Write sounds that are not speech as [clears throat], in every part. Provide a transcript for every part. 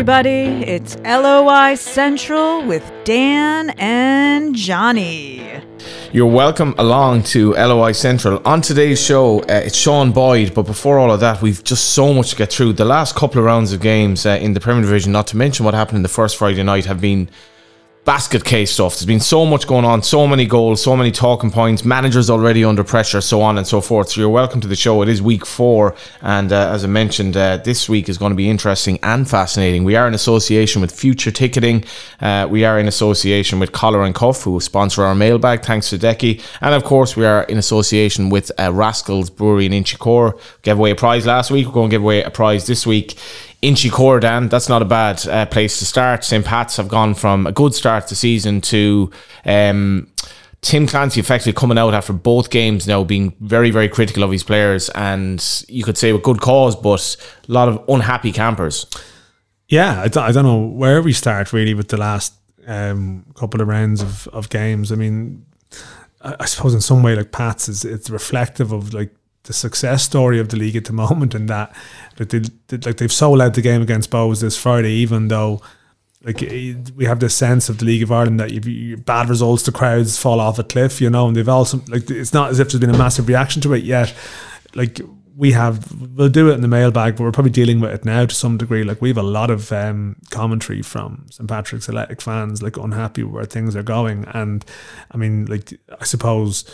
everybody. It's LOI Central with Dan and Johnny. You're welcome along to LOI Central. On today's show, uh, it's Sean Boyd, but before all of that, we've just so much to get through. The last couple of rounds of games uh, in the Premier Division, not to mention what happened in the first Friday night, have been basket case stuff. There's been so much going on, so many goals, so many talking points, managers already under pressure, so on and so forth. So you're welcome to the show. It is week four, and uh, as I mentioned, uh, this week is going to be interesting and fascinating. We are in association with Future Ticketing. Uh, we are in association with Collar and Cuff, who sponsor our mailbag. Thanks to Decky, and of course we are in association with uh, Rascals Brewery in Inchicore. Gave away a prize last week. We're going to give away a prize this week Inchicore, Dan, that's not a bad uh, place to start. St. Pat's have gone from a good start to season to um, Tim Clancy effectively coming out after both games now being very, very critical of his players and you could say with good cause, but a lot of unhappy campers. Yeah, I don't, I don't know where we start really with the last um, couple of rounds of, of games. I mean, I, I suppose in some way, like Pat's is it's reflective of like the success story of the league at the [laughs] moment, and that like they, like they've sold out the game against Bohs this Friday, even though like we have this sense of the League of Ireland that you, bad results, the crowds fall off a cliff, you know, and they've also like it's not as if there's been a massive reaction to it yet. Like we have, we'll do it in the mailbag, but we're probably dealing with it now to some degree. Like we have a lot of um, commentary from St Patrick's Athletic fans, like unhappy where things are going, and I mean, like I suppose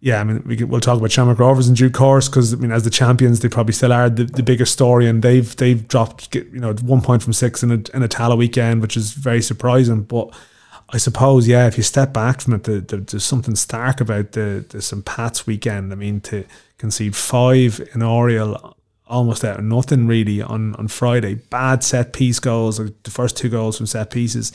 yeah, I mean, we we'll talk about Shamrock Rovers in due course because I mean, as the champions, they probably still are the, the biggest story, and they've they've dropped you know one point from six in a in a Tallaght weekend, which is very surprising. But I suppose, yeah, if you step back from it, the, the, there's something stark about the the St Pat's weekend. I mean, to concede five in Oriel almost out of nothing really on, on Friday. Bad set piece goals, like the first two goals from set pieces.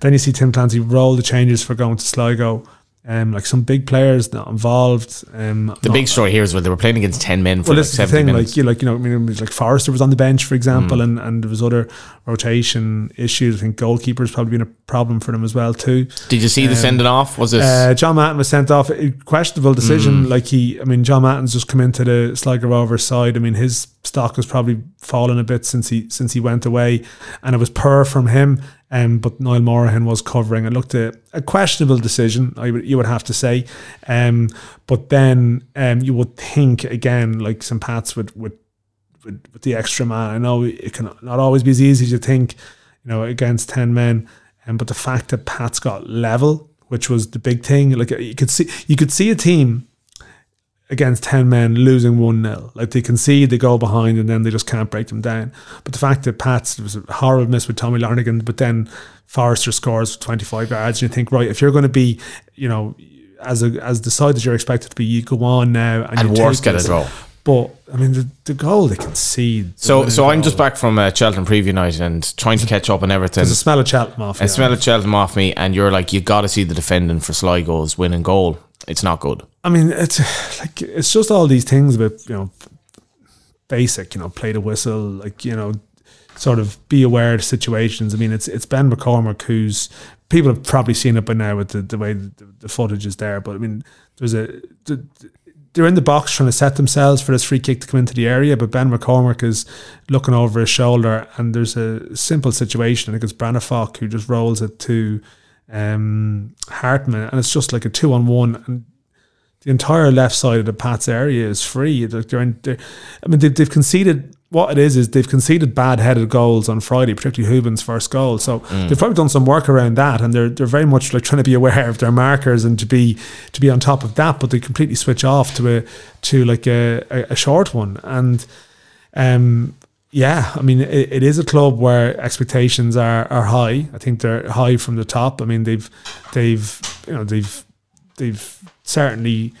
Then you see Tim Clancy roll the changes for going to Sligo um, like some big players not involved. Um, the not, big story here is where they were playing against ten men for well, like this the thing, minutes. like you like you know, I mean, like Forrester was on the bench, for example, mm. and, and there was other rotation issues. I think goalkeeper's probably been a problem for them as well too. Did you see um, the sending off? Was it uh, John Mahon was sent off? A questionable decision. Mm. Like he, I mean, John Mahon's just come into the Sligo Rovers side. I mean, his stock has probably fallen a bit since he since he went away, and it was poor from him. Um, but Niall Morahan was covering. It looked a, a questionable decision, I you would have to say. Um, but then um, you would think again, like St Pat's with, with with with the extra man. I know it can not always be as easy as you think, you know, against ten men. Um, but the fact that Pat's got level, which was the big thing, like you could see, you could see a team against 10 men losing 1 0. Like they concede, they go behind, and then they just can't break them down. But the fact that Pat's was a horrible miss with Tommy Lonergan, but then Forrester scores 25 yards, and you think, right, if you're going to be, you know, as a as the side that you're expected to be, you go on now and, and worse get a draw. But I mean, the, the goal they concede. So, so I'm just back from uh, Cheltenham preview night and trying to catch up on everything. There's a smell of Cheltenham off. A smell of Cheltenham off me, and you're like, you got to see the defending for Sligo's winning goal. It's not good. I mean, it's [sighs] like it's just all these things about you know, basic, you know, play the whistle, like you know, sort of be aware of situations. I mean, it's it's Ben McCormack who's people have probably seen it by now with the, the way the, the footage is there. But I mean, there's a the, they're in the box trying to set themselves for this free kick to come into the area, but Ben McCormack is looking over his shoulder, and there's a simple situation. I think it's Brannefalk who just rolls it to um, Hartman, and it's just like a two on one, and the entire left side of the Pats area is free. They're, in, they're, I mean, they've, they've conceded what it is is they've conceded bad headed goals on Friday, particularly Hubin's first goal. So mm. they've probably done some work around that, and they're they're very much like trying to be aware of their markers and to be to be on top of that. But they completely switch off to a to like a, a, a short one, and um, yeah, I mean it, it is a club where expectations are are high. I think they're high from the top. I mean they've they've you know they've they've certainly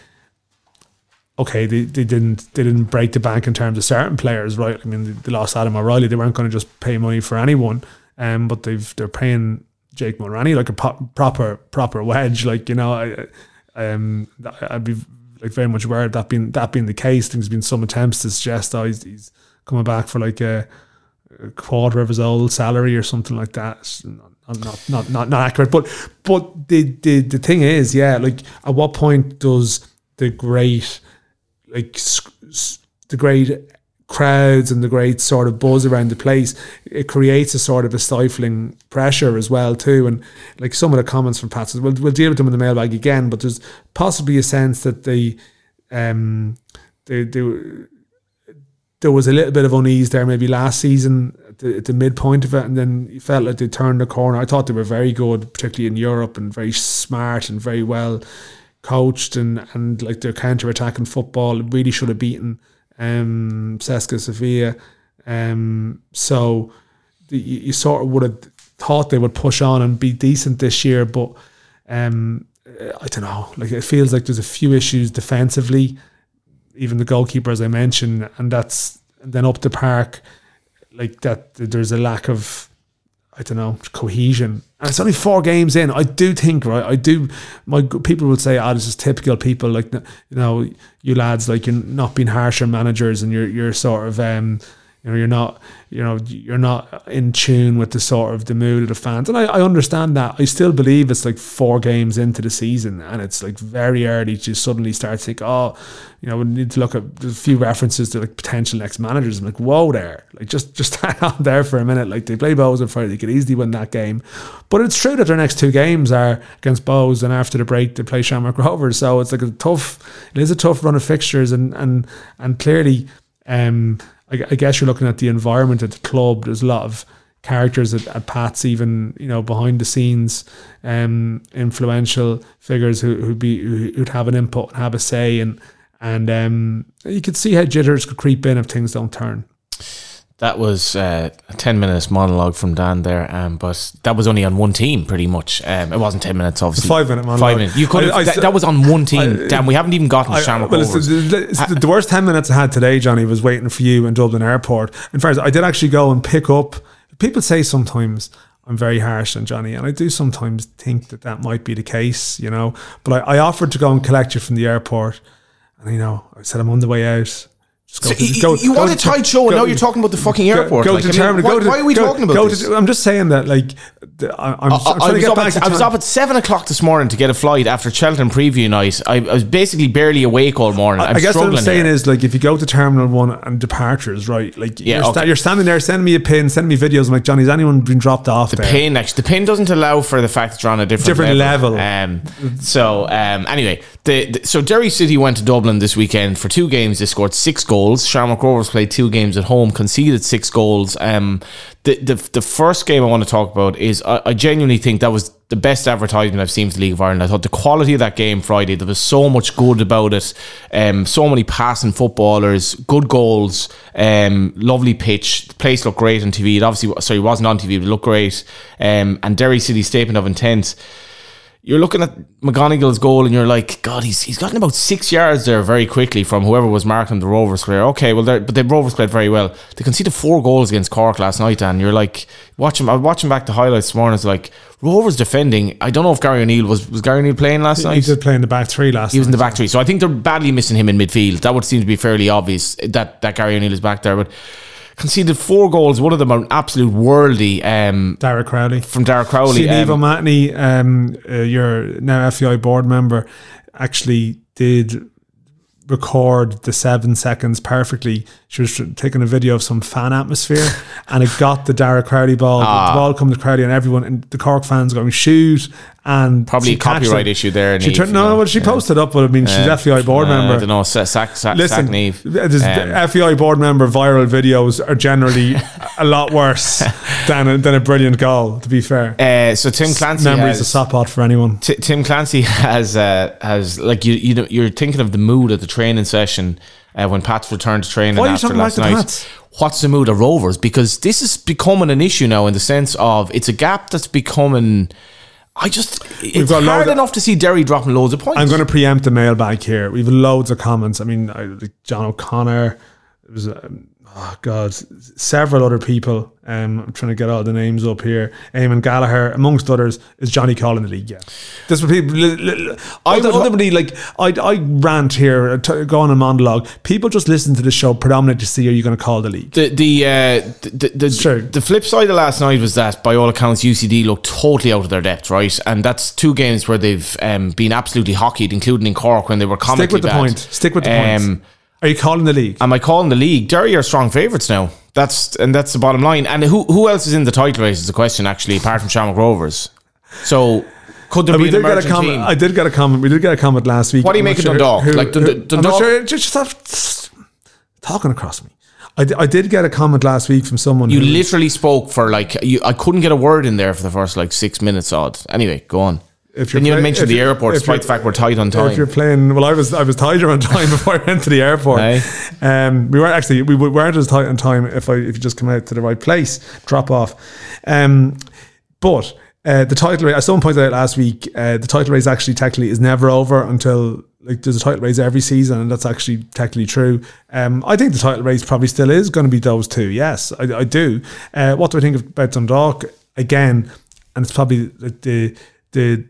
okay, they, they didn't they didn't break the bank in terms of certain players, right? I mean, they, they lost Adam O'Reilly. They weren't going to just pay money for anyone, um, but they've they're paying Jake Mulraney like a proper proper wedge. Like you know, I, um, I'd be like very much aware of that being that being the case. There's been some attempts to suggest oh, he's, he's coming back for like a, a, quarter of his old salary or something like that. It's not, not not not not accurate, but but the the the thing is, yeah, like at what point does the great like the great crowds and the great sort of buzz around the place, it creates a sort of a stifling pressure as well too. And like some of the comments from Pat, we'll we'll deal with them in the mailbag again, but there's possibly a sense that the um they they there was a little bit of unease there maybe last season at the, at the midpoint of it, and then you felt like they turned the corner. I thought they were very good, particularly in Europe, and very smart and very well coached, and and like their counter attacking football really should have beaten um, CSKA Sofia. Um, so you, you sort of would have thought they would push on and be decent this year, but um, I don't know. Like it feels like there's a few issues defensively even the goalkeeper, as I mentioned, and that's and then up the park, like that. There's a lack of, I don't know, cohesion. And it's only four games in. I do think, right? I do. My people would say, "Ah, oh, this is typical people." Like you know, you lads, like you're not being harsher managers, and you're you're sort of um, you know, you're not, you know, you're not in tune with the sort of the mood of the fans, and I, I understand that. I still believe it's like four games into the season, and it's like very early to suddenly start to think, oh, you know, we need to look at a few references to like potential next managers. I'm like, whoa, there, like just just [laughs] hang on there for a minute. Like they play Bohs on Friday, they could easily win that game, but it's true that their next two games are against Bohs, and after the break they play Shamrock Rovers. So it's like a tough, it is a tough run of fixtures, and and and clearly. Um, I, I guess you're looking at the environment at the club. There's a lot of characters at, at Pat's, even you know behind the scenes, um, influential figures who who'd be who'd have an input and have a say, and and um, you could see how jitters could creep in if things don't turn. That was uh, a 10 minutes monologue from Dan there, um, but that was only on one team pretty much. Um, it wasn't 10 minutes, obviously. Five minute monologue. Five minutes. You could I, I, that, that, was on one team. I, Dan, we haven't even gotten to Shamrock well, it's, The worst 10 minutes I had today, Johnny, was waiting for you in Dublin Airport. In fact, I did actually go and pick up. People say sometimes I'm very harsh on Johnny, and I do sometimes think that that might be the case, you know. But I, I offered to go and collect you from the airport, and you know, I said I'm on the way out so to, go, you go want a tight show, and now you're talking about the fucking airport. Go, like, to Germany. Why, to, why, are we talking about this? To, I'm just saying that, like, I, I'm, I, I'm trying to get back. At, I was up at seven o'clock this morning to get a flight after Cheltenham preview night. I, I was basically barely awake all morning. I'm i guess what I'm saying here. is, like, if you go to Terminal One and departures, right? Like, yeah, you're, okay. you're standing there, sending me a pin, sending me videos. I'm like, Johnny, has anyone been dropped off? The there? pin, actually, the pin doesn't allow for the fact that you're on a different different level. level. Um, so, um, anyway, the, the, so Derry City went to Dublin this weekend for two games. They scored six goals. Shamrock Rovers played two games at home, conceded six goals. Um, the, the the first game I want to talk about is I, I genuinely think that was the best advertisement I've seen for the League of Ireland. I thought the quality of that game Friday, there was so much good about it. Um, so many passing footballers, good goals, um, lovely pitch. The place looked great on TV. It obviously, sorry, it wasn't on TV, but it looked great. Um, and Derry City's statement of intent you're looking at McGonigle's goal and you're like, God, he's he's gotten about six yards there very quickly from whoever was marking the Rovers player. Okay, well, but the Rovers played very well. They conceded four goals against Cork last night, and you're like, watching. I was watching back the highlights this morning. It's like Rovers defending. I don't know if Gary O'Neill was was Gary O'Neill playing last he, night. He did play in the back three last. He was night, in the back three, so I think they're badly missing him in midfield. That would seem to be fairly obvious that that Gary O'Neill is back there, but conceded four goals. One of them an absolute worldy. Um, Dara Crowley from Dara Crowley. Sinead um, um, uh, your now FAI board member, actually did record the seven seconds perfectly. She was taking a video of some fan atmosphere [laughs] and it got the Dara Crowley ball. Ah. The ball come to Crowley and everyone and the Cork fans going shoot and probably a copyright issue there. She turned, no, well, she yeah. posted up, but I mean, she's uh, FAI board uh, member. I don't know. Sack, sack, Listen, sack um, FAI board member viral videos are generally [laughs] a lot worse than a, than a brilliant goal. To be fair, uh, so Tim Clancy memories has, a sop pot for anyone. T- Tim Clancy has uh, has like you you know, you're thinking of the mood at the training session. Uh, when Pat's returned to training Why after last like night. What's the mood of Rovers? Because this is becoming an issue now in the sense of it's a gap that's becoming I just We've it's got hard enough to see Derry dropping loads of points. I'm going to preempt the mailbag here. We've loads of comments. I mean, I, John O'Connor. It was um, oh god, several other people. Um, I'm trying to get all the names up here. Eamon Gallagher, amongst others, is Johnny calling the league. Yeah, this would people. I ultimately like. I I rant here, uh, t- go on a monologue. People just listen to the show predominantly to see are you going to call the league. The the uh, the the, sure. the flip side of last night was that by all accounts UCD looked totally out of their depth, right? And that's two games where they've um, been absolutely hockeyed, including in Cork when they were comically Stick with the bad. point. Stick with the um, point Are you calling the league? Am I calling the league? Derry are strong favourites now. That's and that's the bottom line. And who who else is in the title race is the question actually, apart from Shamrock Rovers. So could there be we an did get a comment. team? I did get a comment. We did get a comment last week. What do you I'm make of Dundalk? who- Like, Dund- who- I'm Dundalk- sure. Just, stop talking across me. I, I did get a comment last week from someone. you who- literally spoke for like you, I couldn't get a word in there for the first like six minutes odd. Anyway, go on. If you're Then you play- mentioned the airport, despite the fact we're tight on time. If you're playing, well, I was I was tighter on [laughs] time before I went to the airport. Aye. Um, we weren't actually we weren't as tight on time if I if you just come out to the right place, drop off. Um, but uh, the title race, as someone pointed out last week, uh, the title race actually technically is never over until like there's a title race every season, and that's actually technically true. Um, I think the title race probably still is going to be those two. Yes, I, I do. Uh, what do I think about Dundalk? Again, and it's probably the the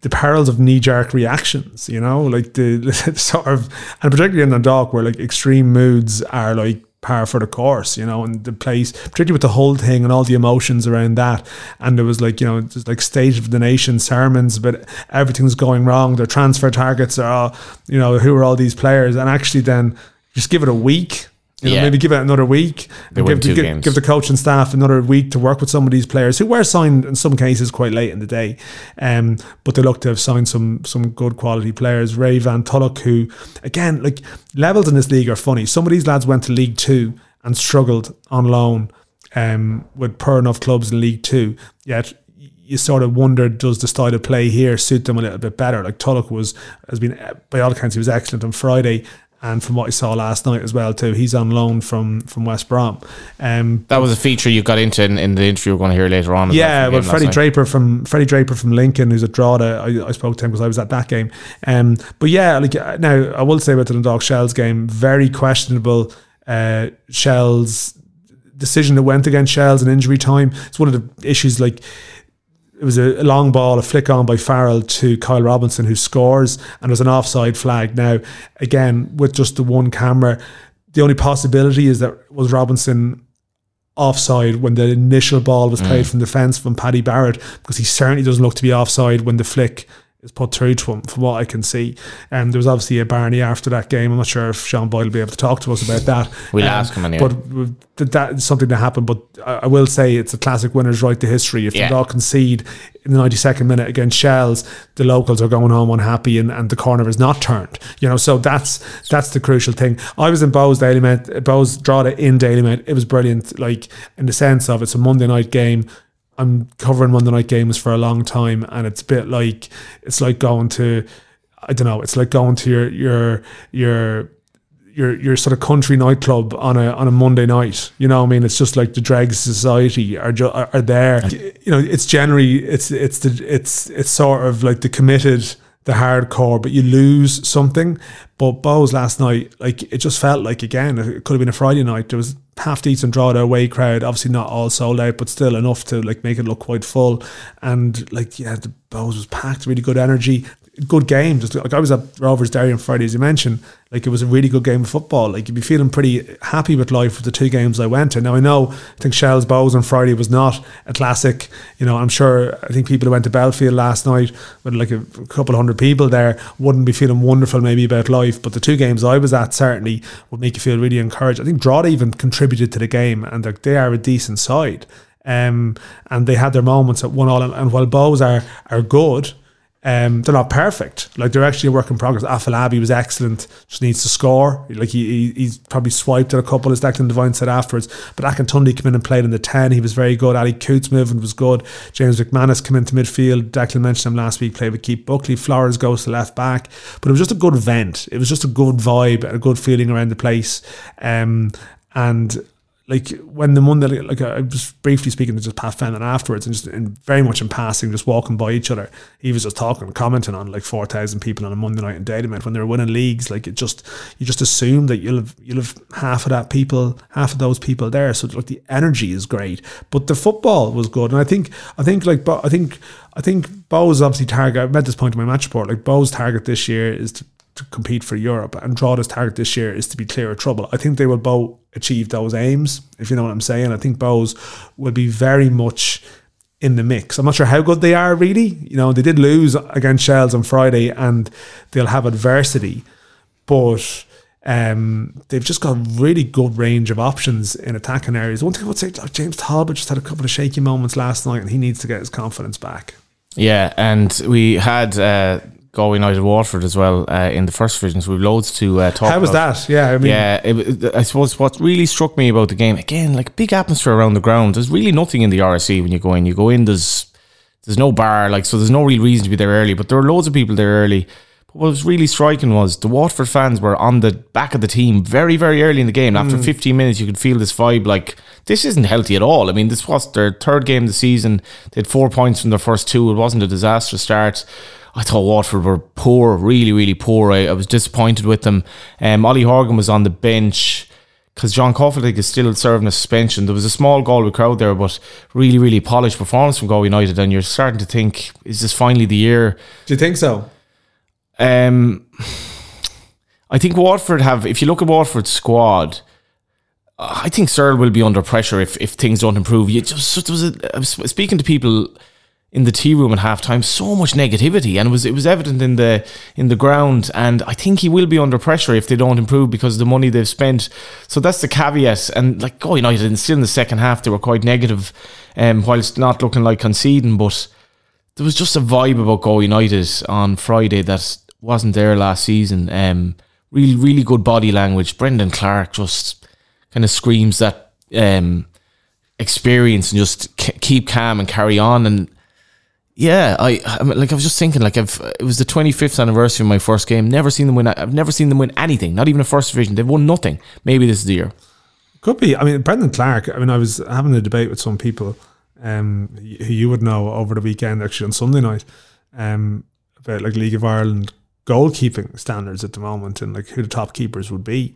the the perils of knee jerk reactions, you know, like [laughs] the, sort of, and particularly in Dundalk where like extreme moods are like par for the course, you know, and the place, particularly with the whole thing and all the emotions around that. And there was like, you know, just like state of the nation sermons, but everything's going wrong. Their transfer targets are, all, you know, who are all these players? And actually then just give it a week. You know, Yeah. maybe give it another week. They and give, give, give the coach and staff another week to work with some of these players who were signed in some cases quite late in the day. Um, but they look to have signed some some good quality players. Rayhaan Tulloch, who again, like levels in this league are funny. Some of these lads went to League Two and struggled on loan um, with poor enough clubs in League Two. Yet you sort of wonder does the style of play here suit them a little bit better? Like Tulloch was has been by all accounts he was excellent on Friday. And from what I saw last night as well too, he's on loan from from West Brom. Um, That was a feature you got into in, in the interview we're going to hear later on. yeah, well, Freddie. Draper from Freddie Draper from Lincoln, who's at Drogheda. I, I spoke to him because I was at that game. Um, but yeah, like uh, now I will say about the Dundalk Shels game, very questionable. Uh, Shels decision that went against Shels in injury time. It's one of the issues. Like it was a, long ball, a flick on by Farrell to Kyle Robinson, who scores, and there's an offside flag. Now, again, with just the one camera, the only possibility is that was Robinson offside when the initial ball was played mm. from the fence from Paddy Barrett, because he certainly doesn't look to be offside when the flick is put through to him, from what I can see. And there was obviously a Barney after that game. I'm not sure if Sean Boyd will be able to talk to us about that. We'll Um, ask him anyway. But that's something that happened. But I will say it's a classic winner's right to history. If Yeah. they all concede in the 92nd minute against Shels, the locals are going home unhappy and, and the corner is not turned. You know, so that's that's the crucial thing. I was in Bohs Daily Met, Bohs Drogheda in Dalymount. It was brilliant, like in the sense of it's a Monday night game. I'm covering Monday night games for a long time, and it's a bit like it's like going to, I don't know, it's like going to your your your your your sort of country nightclub on a on a Monday night. You know, what I mean, it's just like the dregs of society are ju- are, are there. You know, it's generally it's it's the it's it's sort of like the committed, the hardcore, but you lose something. But Bohs last night, like it just felt like again, it could have been a Friday night. There was half decent draw the away crowd, obviously not all sold out, but still enough to like make it look quite full. And like yeah, the Bohs was packed, really good energy good game. Just like I was at Rovers Derry on Friday, as you mentioned, like it was a really good game of football. Like you'd be feeling pretty happy with life with the two games I went to. Now I know I think Shels Bohs on Friday was not a classic. You know, I'm sure I think people who went to Belfield last night with like a, a couple of hundred people there wouldn't be feeling wonderful maybe about life. But the two games I was at certainly would make you feel really encouraged. I think Drogheda even contributed to the game and they are a decent side. Um, and they had their moments at one all and, and while Bohs are are good, um, they're not perfect. Like they're actually a work in progress. Afalabi was excellent. Just needs to score. Like he, he he's probably swiped at a couple, as Declan Devine said afterwards. But Akintundi came in and played in the ten. He was very good. Ali Coote's movement was good. James McManus came into midfield. Declan mentioned him last week. Played with Keith Buckley. Flores goes to left back. But it was just a good event. It was just a good vibe and a good feeling around the place. Um, and like when the Monday, like I was briefly speaking to just Pat Fenton afterwards, and just in, very much in passing, just walking by each other. He was just talking, commenting on like four thousand people on a Monday night in Dalymount when they were winning leagues. Like it just, you just assume that you'll have you'll have half of that people, half of those people there. So like the energy is great, but the football was good, and I think I think like Bo- I think I think Bohs' obviously target. I've made this point in my match report. Like Bohs' target this year is to to compete for Europe and Drogheda's target this year is to be clear of trouble. I think they will both achieve those aims, if you know what I'm saying. I think Bohs will be very much in the mix. I'm not sure how good they are really. You know, they did lose against Shels on Friday and they'll have adversity. But Um, they've just got a really good range of options in attacking areas. One thing I would say, like James Talbot just had a couple of shaky moments last night, and he needs to get his confidence back. Yeah, and we had uh, Galway United Waterford as well uh, in the first division, so we've loads to uh, talk How was about. that? Yeah, I mean, yeah, it, I suppose what really struck me about the game again, like big atmosphere around the ground. There's really nothing in the RSC when you go in. You go in, there's there's no bar, like so. There's no real reason to be there early, but there were loads of people there early. But what was really striking was the Waterford fans were on the back of the team very, very early in the game. After 15 minutes, you could feel this vibe like this isn't healthy at all. I mean, this was their third game of the season. They had four points from their first two. It wasn't a disastrous start. I thought Waterford were poor, really, really poor. I, I was disappointed with them. Um, Ollie Horgan was on the bench because John Caulfield is still serving a suspension. There was a small Galway crowd there, but really, really polished performance from Galway United. And you're starting to think, is this finally the year? do you think so? Um, [sighs] I think Waterford have. If you look at Waterford's squad, I think Searle will be under pressure if, if things don't improve. You just there was a, I was speaking to people in the tea room at halftime. So much negativity, and it was it was evident in the in the ground. And I think he will be under pressure if they don't improve because of the money they've spent. So that's the caveat. And like Go United, and still in the second half, they were quite negative, um, whilst not looking like conceding, but there was just a vibe about Go United on Friday that wasn't there last season. Um, really, really good body language. Brendan Clarke just kind of screams that um, experience and just keep calm and carry on. And yeah, I, I mean, like I was just thinking, like I've it was the twenty fifth anniversary of my first game. Never seen them win. I've never seen them win anything. Not even a first division. They've won nothing. Maybe this is the year. Could be. I mean, Brendan Clarke. I mean, I was having a debate with some people um, who you would know over the weekend, actually on Sunday night, um, about like League of Ireland goalkeeping standards at the moment and like who the top keepers would be.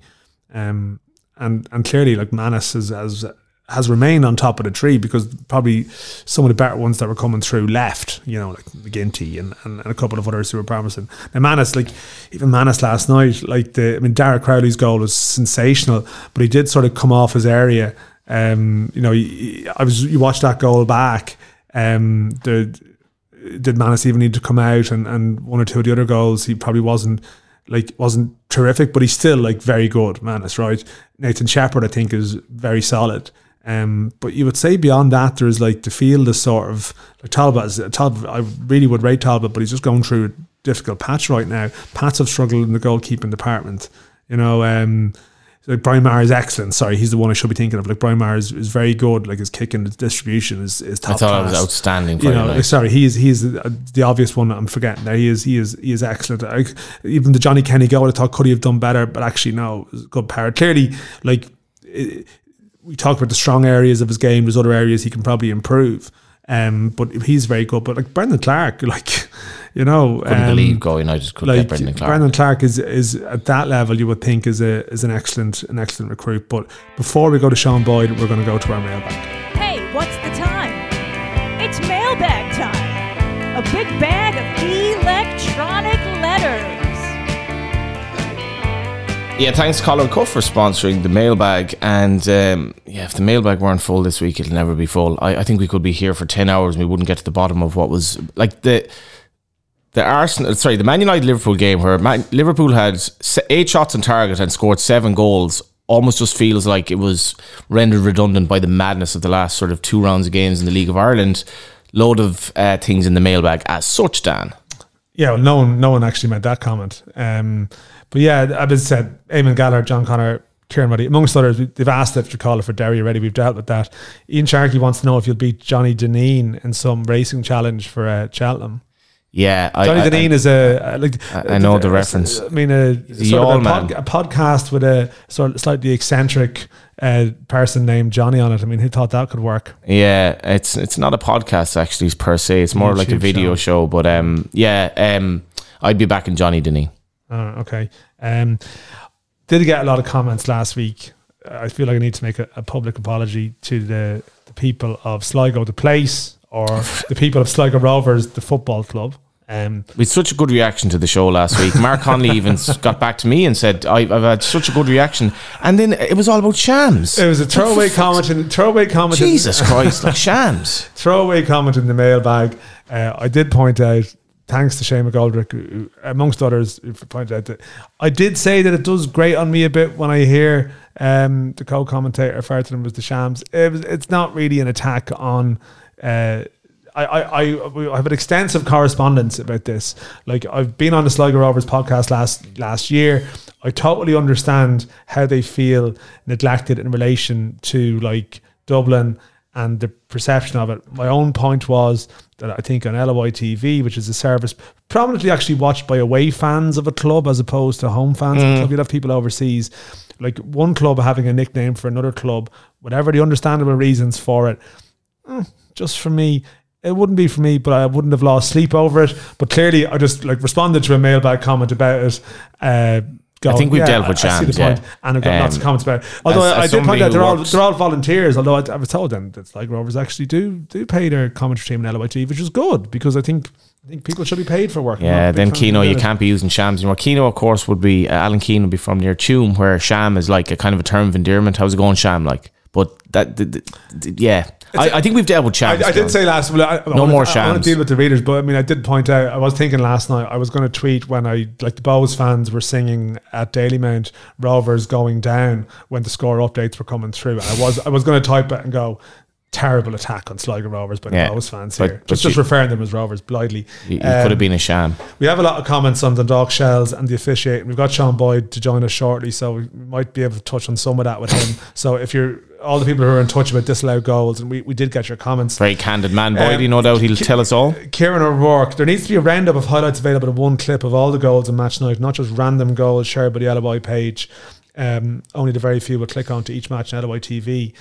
Um, and and clearly, like Mannus has, has has remained on top of the tree because probably some of the better ones that were coming through left, you know, like McGinty and, and, and a couple of others who were promising. And Mannus, like even Mannus last night, like the I mean Dara Crowley's goal was sensational, but he did sort of come off his area. Um, you know, he- I was you watch that goal back. Um, the did Mannus even need to come out and, and one or two of the other goals he probably wasn't like wasn't terrific but he's still like very good Mannus right Nathan Shepard I think is very solid um, but you would say beyond that there's like the field is sort of like Talbot is Talbot I really would rate Talbot but he's just going through a difficult patch right now Pats have struggled in the goalkeeping department you know um, like Brian Maher is excellent. Sorry, he's the one I should be thinking of. Like Brian Maher is, is very good. Like his kicking, and his distribution is, is top I thought class it was outstanding. you know, like, sorry, he is he is the, the obvious one. That I'm forgetting. There, he is he is he is excellent. I, even the Johnny Kenny goal, I thought could he have done better, but actually no, it was a good power. Clearly, like it, we talk about the strong areas of his game. There's other areas he can probably improve. Um, but he's very good. But like Brendan Clarke, [laughs] like you know, Couldn't um, believe Go United could like get Brendan Clarke. Brendan Clarke is is at that level you would think is a is an excellent an excellent recruit. But before we go to Sean Boyd, we're going to go to our mailbag. Hey, what's the time? It's mailbag time. A big bag Yeah, thanks Collar and Cuff for sponsoring the mailbag. And um, yeah, if the mailbag weren't full this week, it'll never be full. I, I think we could be here for ten hours and we wouldn't get to the bottom of what was like the the Arsenal. Sorry, the Man United Liverpool game where Man, Liverpool had eight shots on target and scored seven goals. Almost just feels like it was rendered redundant by the madness of the last sort of two rounds of games in the League of Ireland. Load of uh, things in the mailbag as such, Dan. Yeah, well, no one, no one actually made that comment. Um, but yeah, I've been said, Eamon Gallagher, John Connor, Kieran Muddy, amongst others, they've asked if to call it for Derry already. We've dealt with that. Ian Sharkey wants to know if you'll beat Johnny Deneen in some racing challenge for uh, Cheltenham. Yeah, Johnny I- Deneen is a, like I- I know the reference. I mean, a, sort of a, pod- a podcast with a sort of slightly eccentric uh, person named Johnny on it. I mean, who thought that could work? Yeah, it's it's not a podcast actually per se. It's more like a video show. But um, yeah, um, I'd be back in Johnny Denny. Uh, okay. Um, did get a lot of comments last week. I feel like I need to make a, a public apology to the, the people of Sligo, the place, or [laughs] the people of Sligo Rovers, the football club. Um, We had such a good reaction to the show last week. Mark Conley [laughs] even got back to me and said, I, "I've had such a good reaction." And then it was all about shams. it was a throwaway comment. In, throwaway comment. in- Jesus Christ, like shams. [laughs] throwaway comment in the mailbag. Uh, I did point out thanks to Shane McGoldrick, amongst others, pointed out that I did say that it does grate on me a bit when I hear um, the co-commentator refer to them as the Shams. It was, it's not really an attack on. Uh, I, I, I have an extensive correspondence about this. Like I've been on the Sligo Rovers podcast last last year. I totally understand how they feel neglected in relation to like Dublin and the perception of it. My own point was that I think on LOI TV, which is a service prominently actually watched by away fans of a club as opposed to home fans of a club. You'd have people overseas, like one club having a nickname for another club, whatever the understandable reasons for it. eh, just for me, it wouldn't be for me, but I wouldn't have lost sleep over it. But clearly, I just like responded to a mailbag comment about it. Uh, going, think we've dealt with I see the Shams, yeah. point, and I've got lots of Um, comments about it. Although as- I, I as did point out they're all works- they're all volunteers. Although I, I was told them that Sligo Rovers actually do do pay their commentary team in LOIT, which is good because I think I think people should be paid for work. Yeah, then Keno, you can't be using Shams anymore. Keno, of course, would be uh, Alan Keane would be from near Tuam, where Sham is like a kind of a term of endearment. How's it going, Sham? Like, but that, th- th- th- yeah, I, I think we've dealt with I, Shams. I to did say last. Well, I, I No more I, want shams. to deal with the readers, but I mean, I did point out. I was thinking last night. I was going to tweet when I like the Bohs fans were singing at Dalymount Rovers going down when the score updates were coming through. And I was I was going to type it and go. Terrible attack on Sligo Rovers by Yeah, the Bohs fans but- here. but just, just you- referring them as Rovers blithely. You, you Um, could have been a Sham. We have a lot of comments on the Dundalk Shels and the officiating. We've got Sean Boyd to join us shortly, so we might be able to touch on some of that with him. [laughs] so if you're all the people who are in touch about disallowed goals, and we, we did get your comments. Very candid man, Um, no doubt he'll tell us all. Kieran O'Rourke, there needs to be a roundup of highlights available in one clip of all the goals in match night, not just random goals shared by the LOI page. Um, only the very few will click onto each match on LOI TV.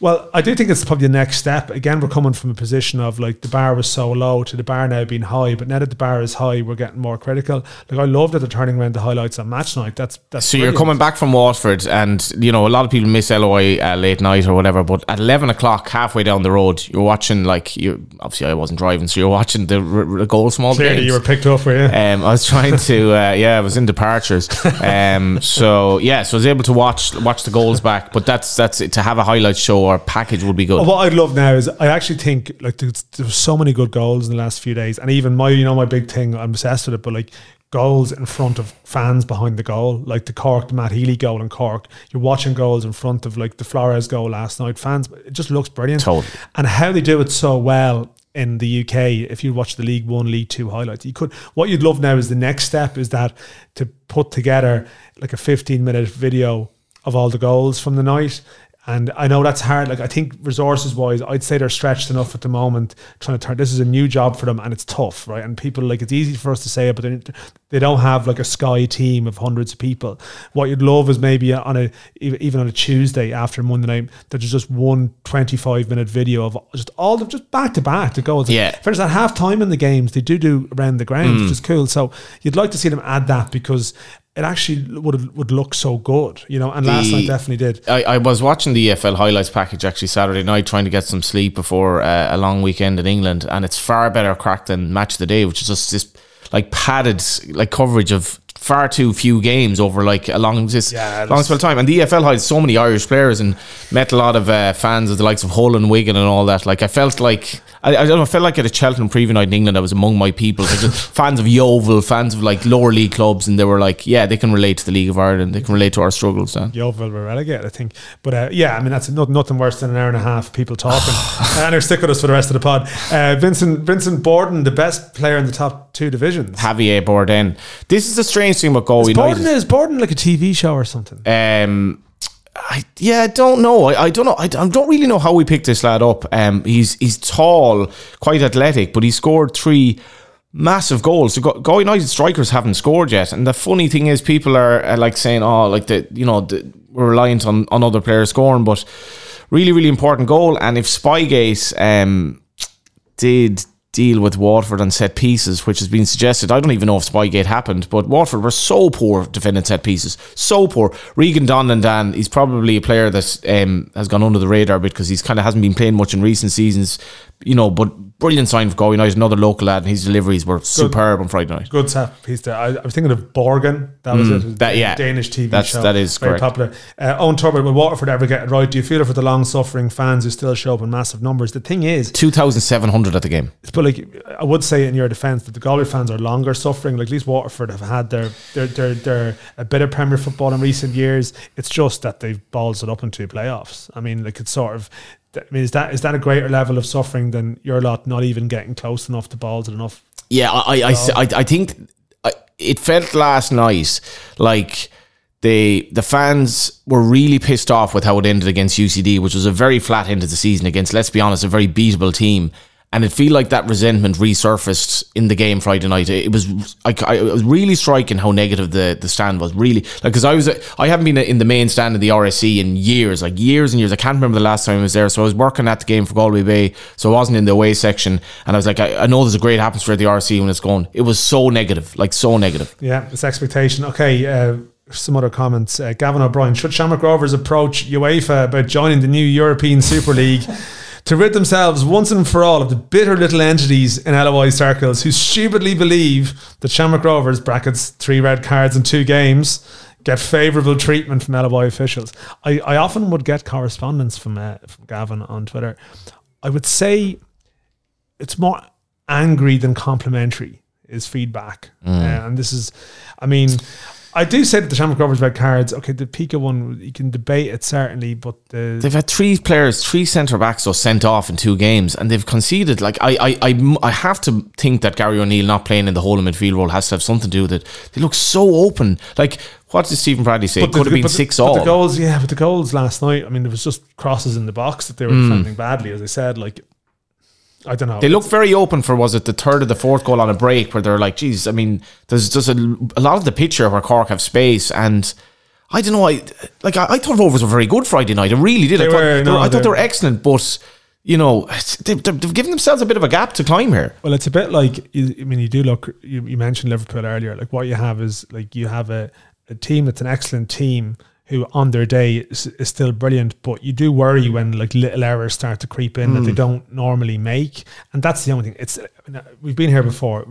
Well, I do think it's probably the next step. Again, we're coming from a position of like the bar was so low to the bar now being high, but now that the bar is high, we're getting more critical. Like I love that they're turning around the highlights on match night. That's that's So you're coming back from Waterford, and you know a lot of people miss LOI uh, late night or whatever. But at eleven o'clock, halfway down the road, you're watching like you. Obviously, I wasn't driving, so you're watching the, r- r- goal small Clearly, games. you were picked up, were you? Um, I was trying to, uh, yeah, I was in departures. [laughs] Um, so yeah, so I was able to watch watch the goals back. But that's that's it, to have a highlight show or package would be good. What I'd love now is I actually think like there's, there's so many good goals in the last few days, and even my you know my big thing I'm obsessed with it, but like goals in front of fans behind the goal, like the Cork, the Matt Healy goal in Cork. You're watching goals in front of like the Flores goal last night. Fans, it just looks brilliant. Totally. And how they do it so well in the UK, if you watch the League One, League Two highlights, you could. What you'd love now is the next step is that to put together like a 15 minute video of all the goals from the night. And I know that's hard. Like I think resources wise, I'd say they're stretched enough at the moment. Trying to turn this is a new job for them, and it's tough, right? And people like it's easy for us to say it, but they, don't have like a Sky team of hundreds of people. What you'd love is maybe on a even on a Tuesday after Monday night, that there's just one 25 minute video of just all the just back to back the goals. Yeah. For instance, at half time in the games, they do do around the ground, Mm. which is cool. So you'd like to see them add that because it actually would would look so good, you know. And last The- night definitely did. I, I was watching the EFL highlights package actually Saturday night, trying to get some sleep before uh, a long weekend in England, and it's far better crack than Match of the Day, which is just this like padded like coverage of far too few games over like a long this Yeah, long spell of time. And the EFL hides so many Irish players and met a lot of uh, fans of the likes of Hull and Wigan and all that. Like I felt like I, I don't know, I felt like at a Cheltenham preview night in England, I was among my people, [laughs] fans of Yeovil, fans of like lower league clubs, and they were like, yeah, they can relate to the League of Ireland, they can relate to our struggles. Dan. Yeovil were relegated, I think. But uh, yeah, I mean that's not, nothing worse than an hour and a half people talking. [sighs] and they're stick with us for the rest of the pod. Uh, Vincent Vincent Borden, the best player in the top two divisions. Javier Borden. This is the strange thing about Galway Borden United. is Borden like a TV show or something. Um, I, yeah, I don't know. I, I don't know. I, I don't really know how we picked this lad up. Um, he's he's tall, quite athletic, but he scored three massive goals. So Go- United strikers haven't scored yet. And the funny thing is, people are, are like saying, "Oh, like the you know the, we're reliant on on other players scoring," but really, really important goal. And if Spygate um did deal with Waterford on set pieces, which has been suggested. I don't even know if Spygate happened, but Waterford were so poor defending set pieces, so poor. Regan Donelon Dan, he's probably a player that um, has gone under the radar a bit because he's kind of hasn't been playing much in recent seasons, you know. But brilliant sign for Galway United, another local lad, and his deliveries were superb on Friday night. Good set piece there. I, I was thinking of Borgen. That was it. Mm, that- yeah. Danish TV That's- show. that is very correct. popular. Uh, Owen Turbot, will Waterford ever get it right? Do you feel it for the long suffering fans who still show up in massive numbers? The thing is, Two thousand seven hundred at the game. but but like I would say in your defence that the Galway fans are longer suffering. Like at least Waterford have had their their their, their a bit of Premier football in recent years. It's just that they've balls it up into playoffs. I mean, like it's sort of. I mean, is that is that a greater level of suffering than your lot not even getting close enough to balls it enough? Yeah, I I, I, oh. I think I, it felt last night like the the fans were really pissed off with how it ended against UCD, which was a very flat end of the season against, let's be honest, a very beatable team. And it feel like that resentment resurfaced in the game Friday night. It was I, I, it was really striking how negative the, the stand was. Really, like because I was I haven't been in the main stand of the RSC in years, like years and years. I can't remember the last time I was there. So I was working at the game for Galway Bay, so I wasn't in the away section. And I was like, I, I know there's a great atmosphere at the RSC when it's going. It was so negative, like so negative. Yeah, it's expectation. Okay. Uh, some other comments. Uh, Gavin O'Brien, should Shamrock Rovers approach UEFA about joining the new European Super League [laughs] to rid themselves once and for all of the bitter little entities in LOI circles who stupidly believe that Shamrock Rovers, brackets, three red cards in two games, get favourable treatment from LOI officials? I, I often would get correspondence from, uh, from Gavin on Twitter. I would say it's more angry than complimentary is feedback. Uh, and this is, I mean, I do say that the Shamrock Rovers red cards. Okay, the Pika one you can debate it certainly, but the They've had three players, three centre backs, so sent off in two games, and they've conceded. Like I, I, I, I have to think that Gary O'Neill not playing in the whole midfield role has to have something to do with it. They look so open. Like what did Stephen Bradley say? It the- could have been but the- six but all. The goals, yeah, but the goals last night. I mean, there was just crosses in the box that they were hmm. defending badly, as I said. Like, I don't know. They look very open for was it the third or the fourth goal on a break where they're like, geez, I mean, there's just a, a lot of the picture where Cork have space and. I don't know. I like. I, I thought Rovers were very good Friday night. I really did. I, thought, were, they no, were- I thought they're- were excellent, but you know, they, they've, they've given themselves a bit of a gap to climb here. Well, it's a bit like you- I mean, you do look. You, you mentioned Liverpool earlier. Like what you have is like you have a, a team that's an excellent team who on their day is, is still brilliant, but you do worry when like little errors start to creep in that they hmm. don't normally make, and that's the only thing. It's we've been here before.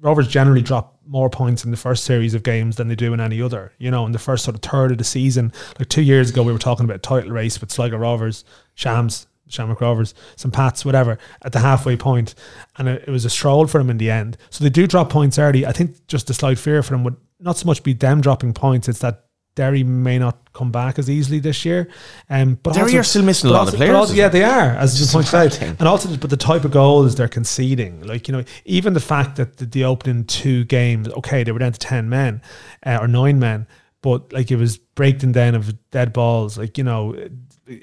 Rovers generally drop more points in the first series of games than they do in any other. You know, in the first sort of third of the season. Like two years ago, we were talking about a title race with Sligo Rovers, Shams, Shamrock Rovers, some Pats, whatever, at the halfway point, and it, it was a stroll for them in the end. So they do drop points early. I think just the slight fear for them would not so much be them dropping points; it's that Derry may not come back as easily this year. Um, but Derry also- are still missing a lot of players also- yeah, they are, as you pointed out, thing. and also, but the type of goals they're conceding, like you know, even the fact that the, the opening two games, okay, they were down to ten men uh, or nine men, but like it was breaking down of dead balls, like you know,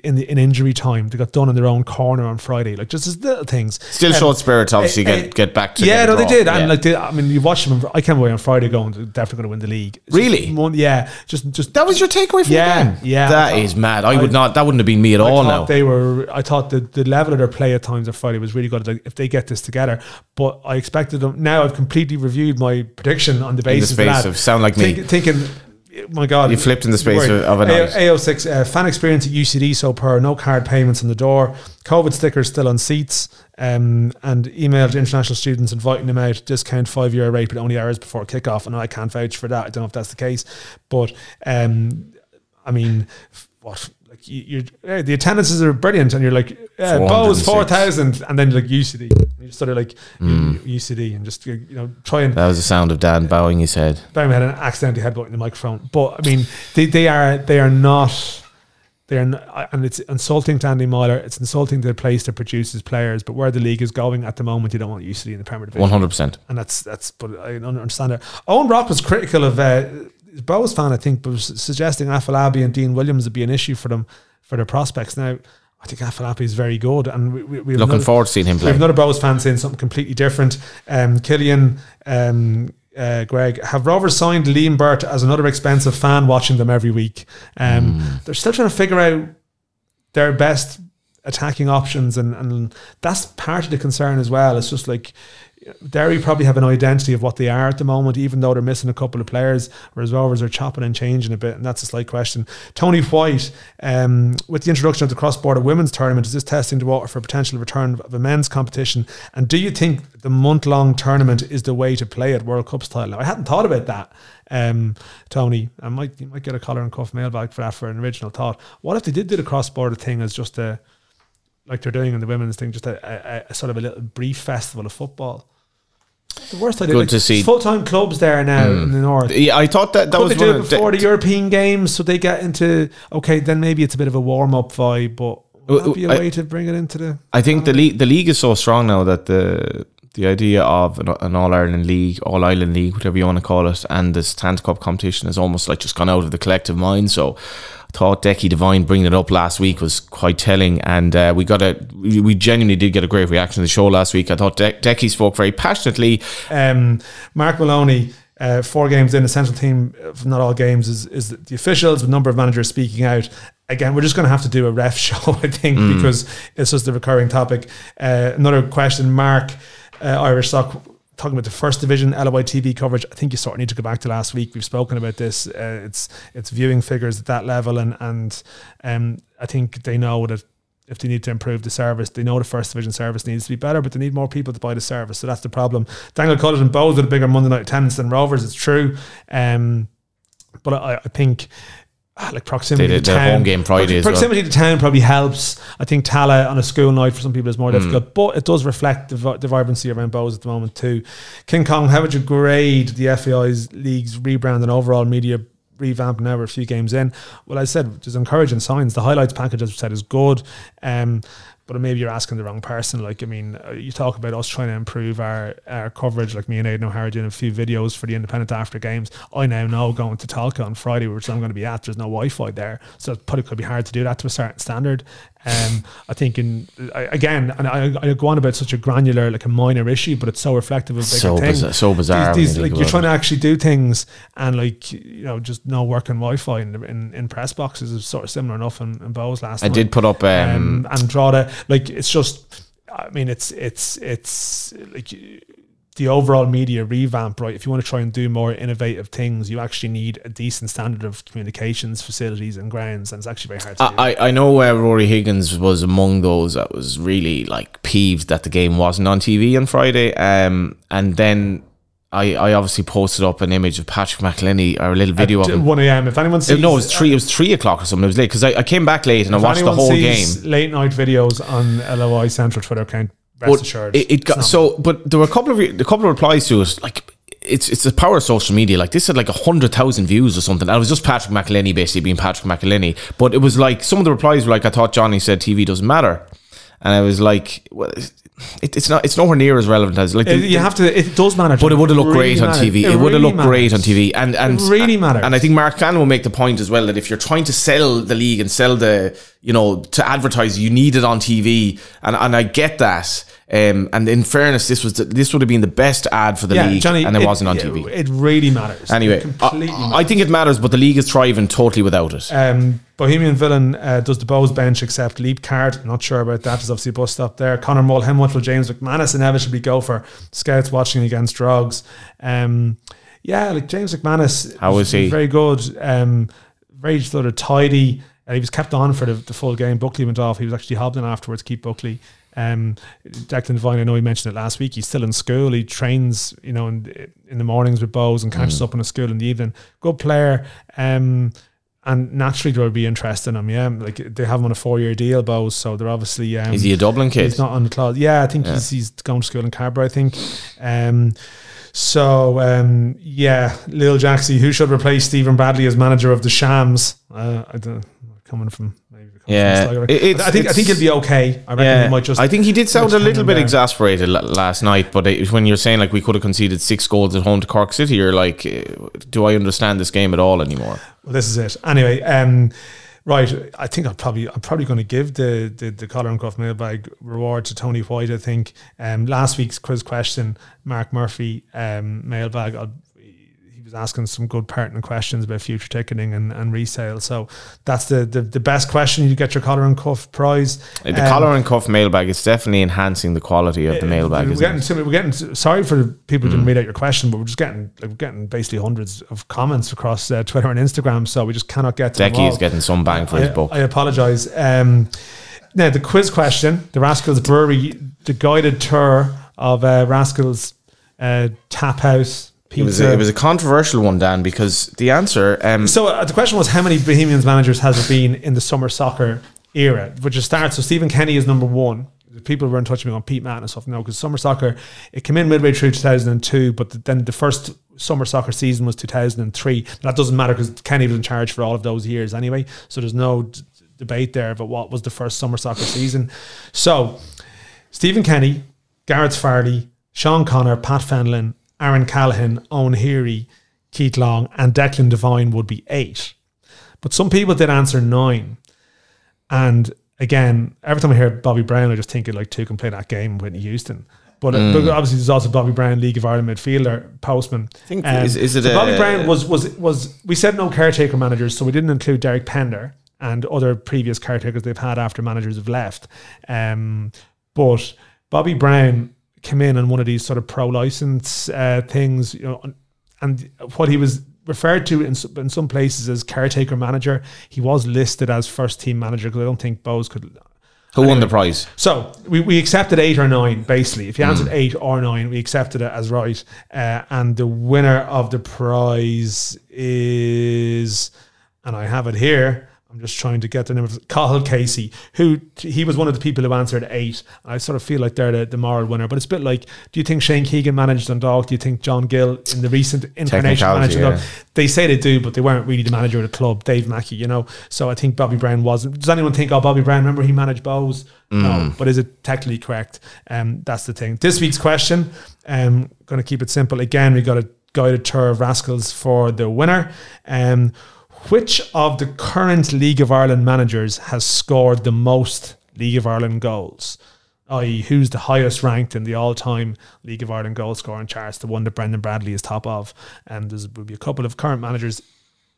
in the in injury time, they got done in their own corner on Friday, like just as little things. Still Um, showed spirit, obviously, uh, get, uh, get back to yeah, get no, they did, Yeah. and like they, I mean, you watched them. I came away on Friday going, they're definitely going to win the league. It's Really? one- yeah, just just that was your takeaway from Yeah, the game. yeah. that I is mad. I, I- would not. That wouldn't have been me at I all. Now they were. I thought the the level of their play at times on Friday was really good. Like if they get this together, but I expected them. Now I've completely reviewed my prediction on the the basis space of, that. of sound like me. Thinking, my God, You flipped in the space of- an a. A- AO6 uh, fan experience at UCD so per no card payments on the door, COVID stickers still on seats, um, and emailed international students inviting them out. Discount five euro rate, but only hours before kickoff. And I can't vouch for that. I don't know if that's the case, but um, I mean, what? Like you, yeah, the attendances are brilliant, and you're like, yeah, 406. four thousand, and then like UCD. You just sort of like Hmm. UCD, and just you know try and that was the sound of Dan bowing his head. Barry had an accidentally headbutting the microphone. But I mean, they, they are they are not. They are, not, and it's insulting to Andy Myler. It's insulting to the place that produces players. But where the league is going at the moment, you don't want UCD in the Premier Division. One hundred percent. And that's that's. But I don't understand it. Owen Rock was critical of uh, Bohs fan, I think, was suggesting Afalabi and Dean Williams would be an issue for them for their prospects. Now, I think Afalabi is very good, and we, we, we Looking another- forward to seeing him we play. have another Bohs fan saying something completely different. Um, Killian, um, uh, Greg, have Rovers signed Liam Burt as another expensive fan watching them every week? Um, Hmm. They're still trying to figure out their best attacking options, and, and that's part of the concern as well. It's just like Derry probably have an identity of what they are at the moment, even though they're missing a couple of players, whereas Rovers are chopping and changing a bit, and that's a slight question. Tony White, um, with the introduction of the cross-border women's tournament, is this testing the water for a potential return of a men's competition? And do you think the month-long tournament is the way to play at World Cup style? Now, I hadn't thought about that, um, Tony. I might you might get a collar and cuff mailbag for that for an original thought. What if they did do the cross-border thing as just a like they're doing in the women's thing, just a, a, a sort of a little brief festival of football. The worst idea. Good to see. Full time clubs there now in mm. the north. Yeah, I thought that that Could was they do it of the, before the European games so they get into okay? Then maybe it's a bit of a warm up vibe, but would uh, that uh, be a I- way to bring it into the? I think the league the league is so strong now that the the idea of an, an All Ireland league, All Ireland league, whatever you want to call it, and this Tant Cup competition has almost like just gone out of the collective mind. So I thought Decky Devine bringing it up last week was quite telling, and uh, we got a we, genuinely did get a great reaction to the show last week. I thought De- Decky spoke very passionately. Um, Mark Maloney, uh, four games in, the central team not all games is is the officials, the number of managers speaking out. Again, we're just going to have to do a ref [laughs] show, I think, because it's just a recurring topic. Uh, another question, Mark, uh, Irish Sock. Talking about the first division LOI TV coverage, I think you sort of need to go back to last week. We've spoken about this. Uh, it's it's viewing figures at that level, and and um, I think they know that if they need to improve the service, they know the first division service needs to be better, but they need more people to buy the service. So that's the problem. Dangle Cullen and Bohs with a bigger Monday night attendance than Rovers. It's true, um, but I, I think like proximity to town, home game Friday as well. proximity to town probably helps. I think Tallaght on a school night for some people is more difficult, but it does reflect the, the vibrancy around Bohs at the moment too. King Kong, how would you grade the FAI's league's rebrand and overall media revamp now we're a few games in? Well, I said there's encouraging signs. The highlights package, as we said, is good. Um, but maybe you're asking the wrong person. Like, I mean, uh, you talk about us trying to improve our, our coverage, like me and Aidan O'Hara doing a few videos for the Independent after games. I now know going to Tolka on Friday, which I'm going to be at, there's no Wi Fi there. So it probably could be hard to do that to a certain standard. Um, I think, in I, again, and I, I go on about such a granular, like a minor issue, but it's so reflective of a bigger So thing. bizarre- so bizarre These, you these, like, you're it. trying to actually do things and, like, you know, just no working Wi Fi in, in, in press boxes is sort of similar enough in, in Bohs last I night did put up um, um, and draw the like it's just I mean it's it's it's like the overall media revamp right if you want to try and do more innovative things you actually need a decent standard of communications facilities and grounds and it's actually very hard to do. I, I know where Rory Higgins was among those that was really like peeved that the game wasn't on TV on Friday. Um, and then I, I obviously posted up an image of Patrick McEleney or a little video of At him. 1 a.m. If anyone sees, Uh, no, it was three. It was three o'clock or something. It was late because I, I came back late and I watched the whole game. Late night videos on LOI Central Twitter account. Rest But assured, it, it got so. But there were a couple of re- a couple of replies to us Like it's it's the power of social media. Like this had like a hundred thousand views or something. And it was just Patrick McEleney basically being Patrick McEleney. But it was like some of the replies were like, I thought Johnny said TV doesn't matter, and I was like, well, it, it's not. It's nowhere near as relevant as like. not. the- you have to. It does matter. but it would have looked really great on. TV. It, would have looked great on. TV, and and It really matters. And I think Mark Cannon will make the point as well that if you're trying to sell the league and sell the, you know, to advertise, you need it on TV, and and I get that. Um, and in fairness, this was the, this would have been the best ad for the league, and it, wasn't on TV. It really matters. Anyway, It completely I, matters. I think it matters, but the league is thriving totally without it. Um, Bohemian Villain uh, does the Bohs bench accept leap card? Not sure about that. There's obviously a bus stop there. Connor much will James McManus inevitably go for? Scouts watching against Drogs. Um, yeah, like James McManus. How was he? Very good. Um, very sort of tidy. Uh, he was kept on for the, the full game. Buckley went off. He was actually hobbling afterwards. Keep Buckley. Um, Declan Devine, I know he mentioned it last week. He's still in school. He trains, you know, in, in the mornings with Bohs and catches Mm. up in a school in the evening. Good player. Um, and naturally there would be interest in him. Yeah, like they have him on a four-year deal, Bohs. So they're obviously. Um, is he a Dublin kid? He's not on the clause. Yeah, I think Yeah. he's he's going to school in Cabra. I think. Um, so um, yeah, Lil Jaxie, who should replace Stephen Bradley as manager of the Shams? Uh, I don't coming from maybe coming from Yeah, Sligo. it- I think I think it's- he'll be okay. I reckon Yeah, he might just. I think he did sound a little bit there. exasperated la- last night. But it, when you're saying like we could have conceded six goals at home to Cork City, you're like, eh, do I understand this game at all anymore? Well, this is it. Anyway, um, right. I think I'm probably I'm probably going to give the the, the collar and cuff mailbag reward to Tony White. I think um, last week's quiz question, Mark Murphy um, mailbag. I'll, he was asking some good pertinent questions about future ticketing and, and resale. So that's the, the the best question. You get your collar and cuff prize. The Um, collar and cuff mailbag is definitely enhancing the quality of the mailbag. We're getting, we're getting. Sorry for people who Mm. didn't read out your question, but we're just getting like we're getting basically hundreds of comments across uh, Twitter and Instagram. So we just cannot get to Decky all. is getting some bang for I, his buck. I apologize. Um, now the quiz question: the Rascals Brewery, the guided tour of uh, Rascals uh, Tap House It was, a, it was a controversial one, Dan, because the answer. Um, so uh, the question was: How many Bohemians managers has it been in the summer soccer era, which is starts. So Stephen Kenny is number one. People were in touch with me on Pete Matt and stuff now because summer soccer it came in midway through 2002, but then the first summer soccer season was 2003. That doesn't matter because Kenny was in charge for all of those years anyway. So there's no d- debate there about what was the first summer soccer season. So Stephen Kenny, Gareth Farrelly, Sean Connor, Pat Fenlon, Aaron Callaghan, Owen Heary, Keith Long, and Declan Devine would be eight. But some people did answer nine. And again, every time I hear Bobby Brown, I just think of like two can play that game with Houston. But, uh, but obviously, there's also Bobby Brown, League of Ireland midfielder, postman. I think- is- is it Bobby a- Brown was was was we said no caretaker managers, so we didn't include Derek Pender and other previous caretakers they've had after managers have left. Um, but Bobby Brown came in on one of these sort of pro license uh, things, you know, and what he was referred to in, in some places as caretaker manager, he was listed as first team manager because I don't think Bohs could. Who won the prize? So we, we accepted eight or nine, basically. If you answered Hmm. eight or nine, we accepted it as right. Uh, and the winner of the prize is, and I have it here. I'm just trying to get the name of Cahill Casey, who he was one of the people who answered eight. I sort of feel like they're the, the moral winner, but it's a bit like, do you think Shane Keegan managed Dundalk? Do you think John Gill in the recent incarnation managed yeah. They say they do, but they weren't really the manager of the club, Dave Mackey, you know. So I think Bobby Brown wasn't. Does anyone think, oh, Bobby Brown, remember he managed Bohs? Mm. No, but is it technically correct? Um, that's the thing. This week's question, um, going to keep it simple. Again, we got a guided tour of Rascals for the winner. Um, which of the current League of Ireland managers has scored the most League of Ireland goals? i.e., who's the highest ranked in the all-time League of Ireland goal scoring charts, the one that Brendan Bradley is top of. And there's will be a couple of current managers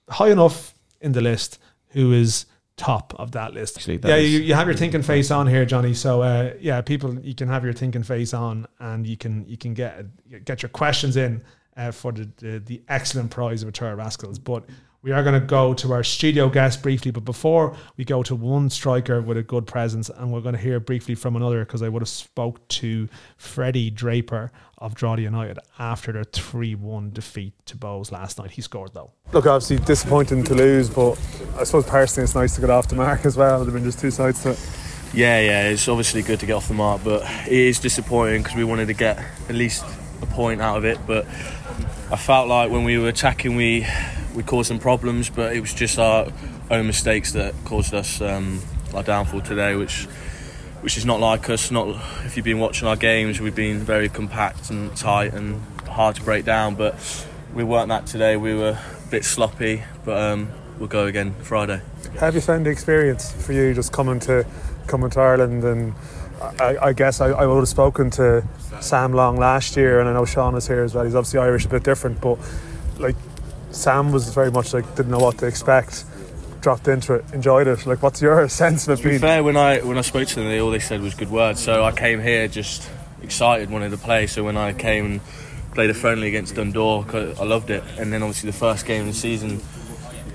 high enough in the list who is top of that list. Actually, that yeah, you, you have your thinking face on here, Johnny. So uh, yeah, people, you can have your thinking face on, and you can you can get get your questions in uh, for the, the the excellent prize of a tour of Rascals. But we are going to go to our studio guest briefly. But before we go to one striker with a good presence, and we're going to hear briefly from another because I would have spoke to Freddie Draper of Drogheda United after their three one defeat to Bohs last night. He scored though. Look, obviously disappointing to lose, but I suppose personally it's nice to get off the mark as well. There've been just two sides to it. Yeah, yeah, it's obviously good to get off the mark, but it is disappointing because we wanted to get at least a point out of it. But I felt like when we were attacking, we we caused some problems, but it was just our own mistakes that caused us um, our downfall today, which which is not like us. Not if you've been watching our games, we've been very compact and tight and hard to break down, but we weren't that today. We were a bit sloppy, but um, we'll go again Friday. How have you found the experience for you just coming to coming to Ireland? And I, I guess I, I would have spoken to Sam Long last year, and I know Sean is here as well. He's obviously Irish, a bit different, but like Sam was very much like didn't know what to expect. Dropped into it, enjoyed it. Like, what's your [laughs] sense of it To be being? fair, when I when I spoke to them, they all they said was good words. So I came here just excited, wanted to play. So when I came and played a friendly against Dundalk, I loved it. And then obviously the first game of the season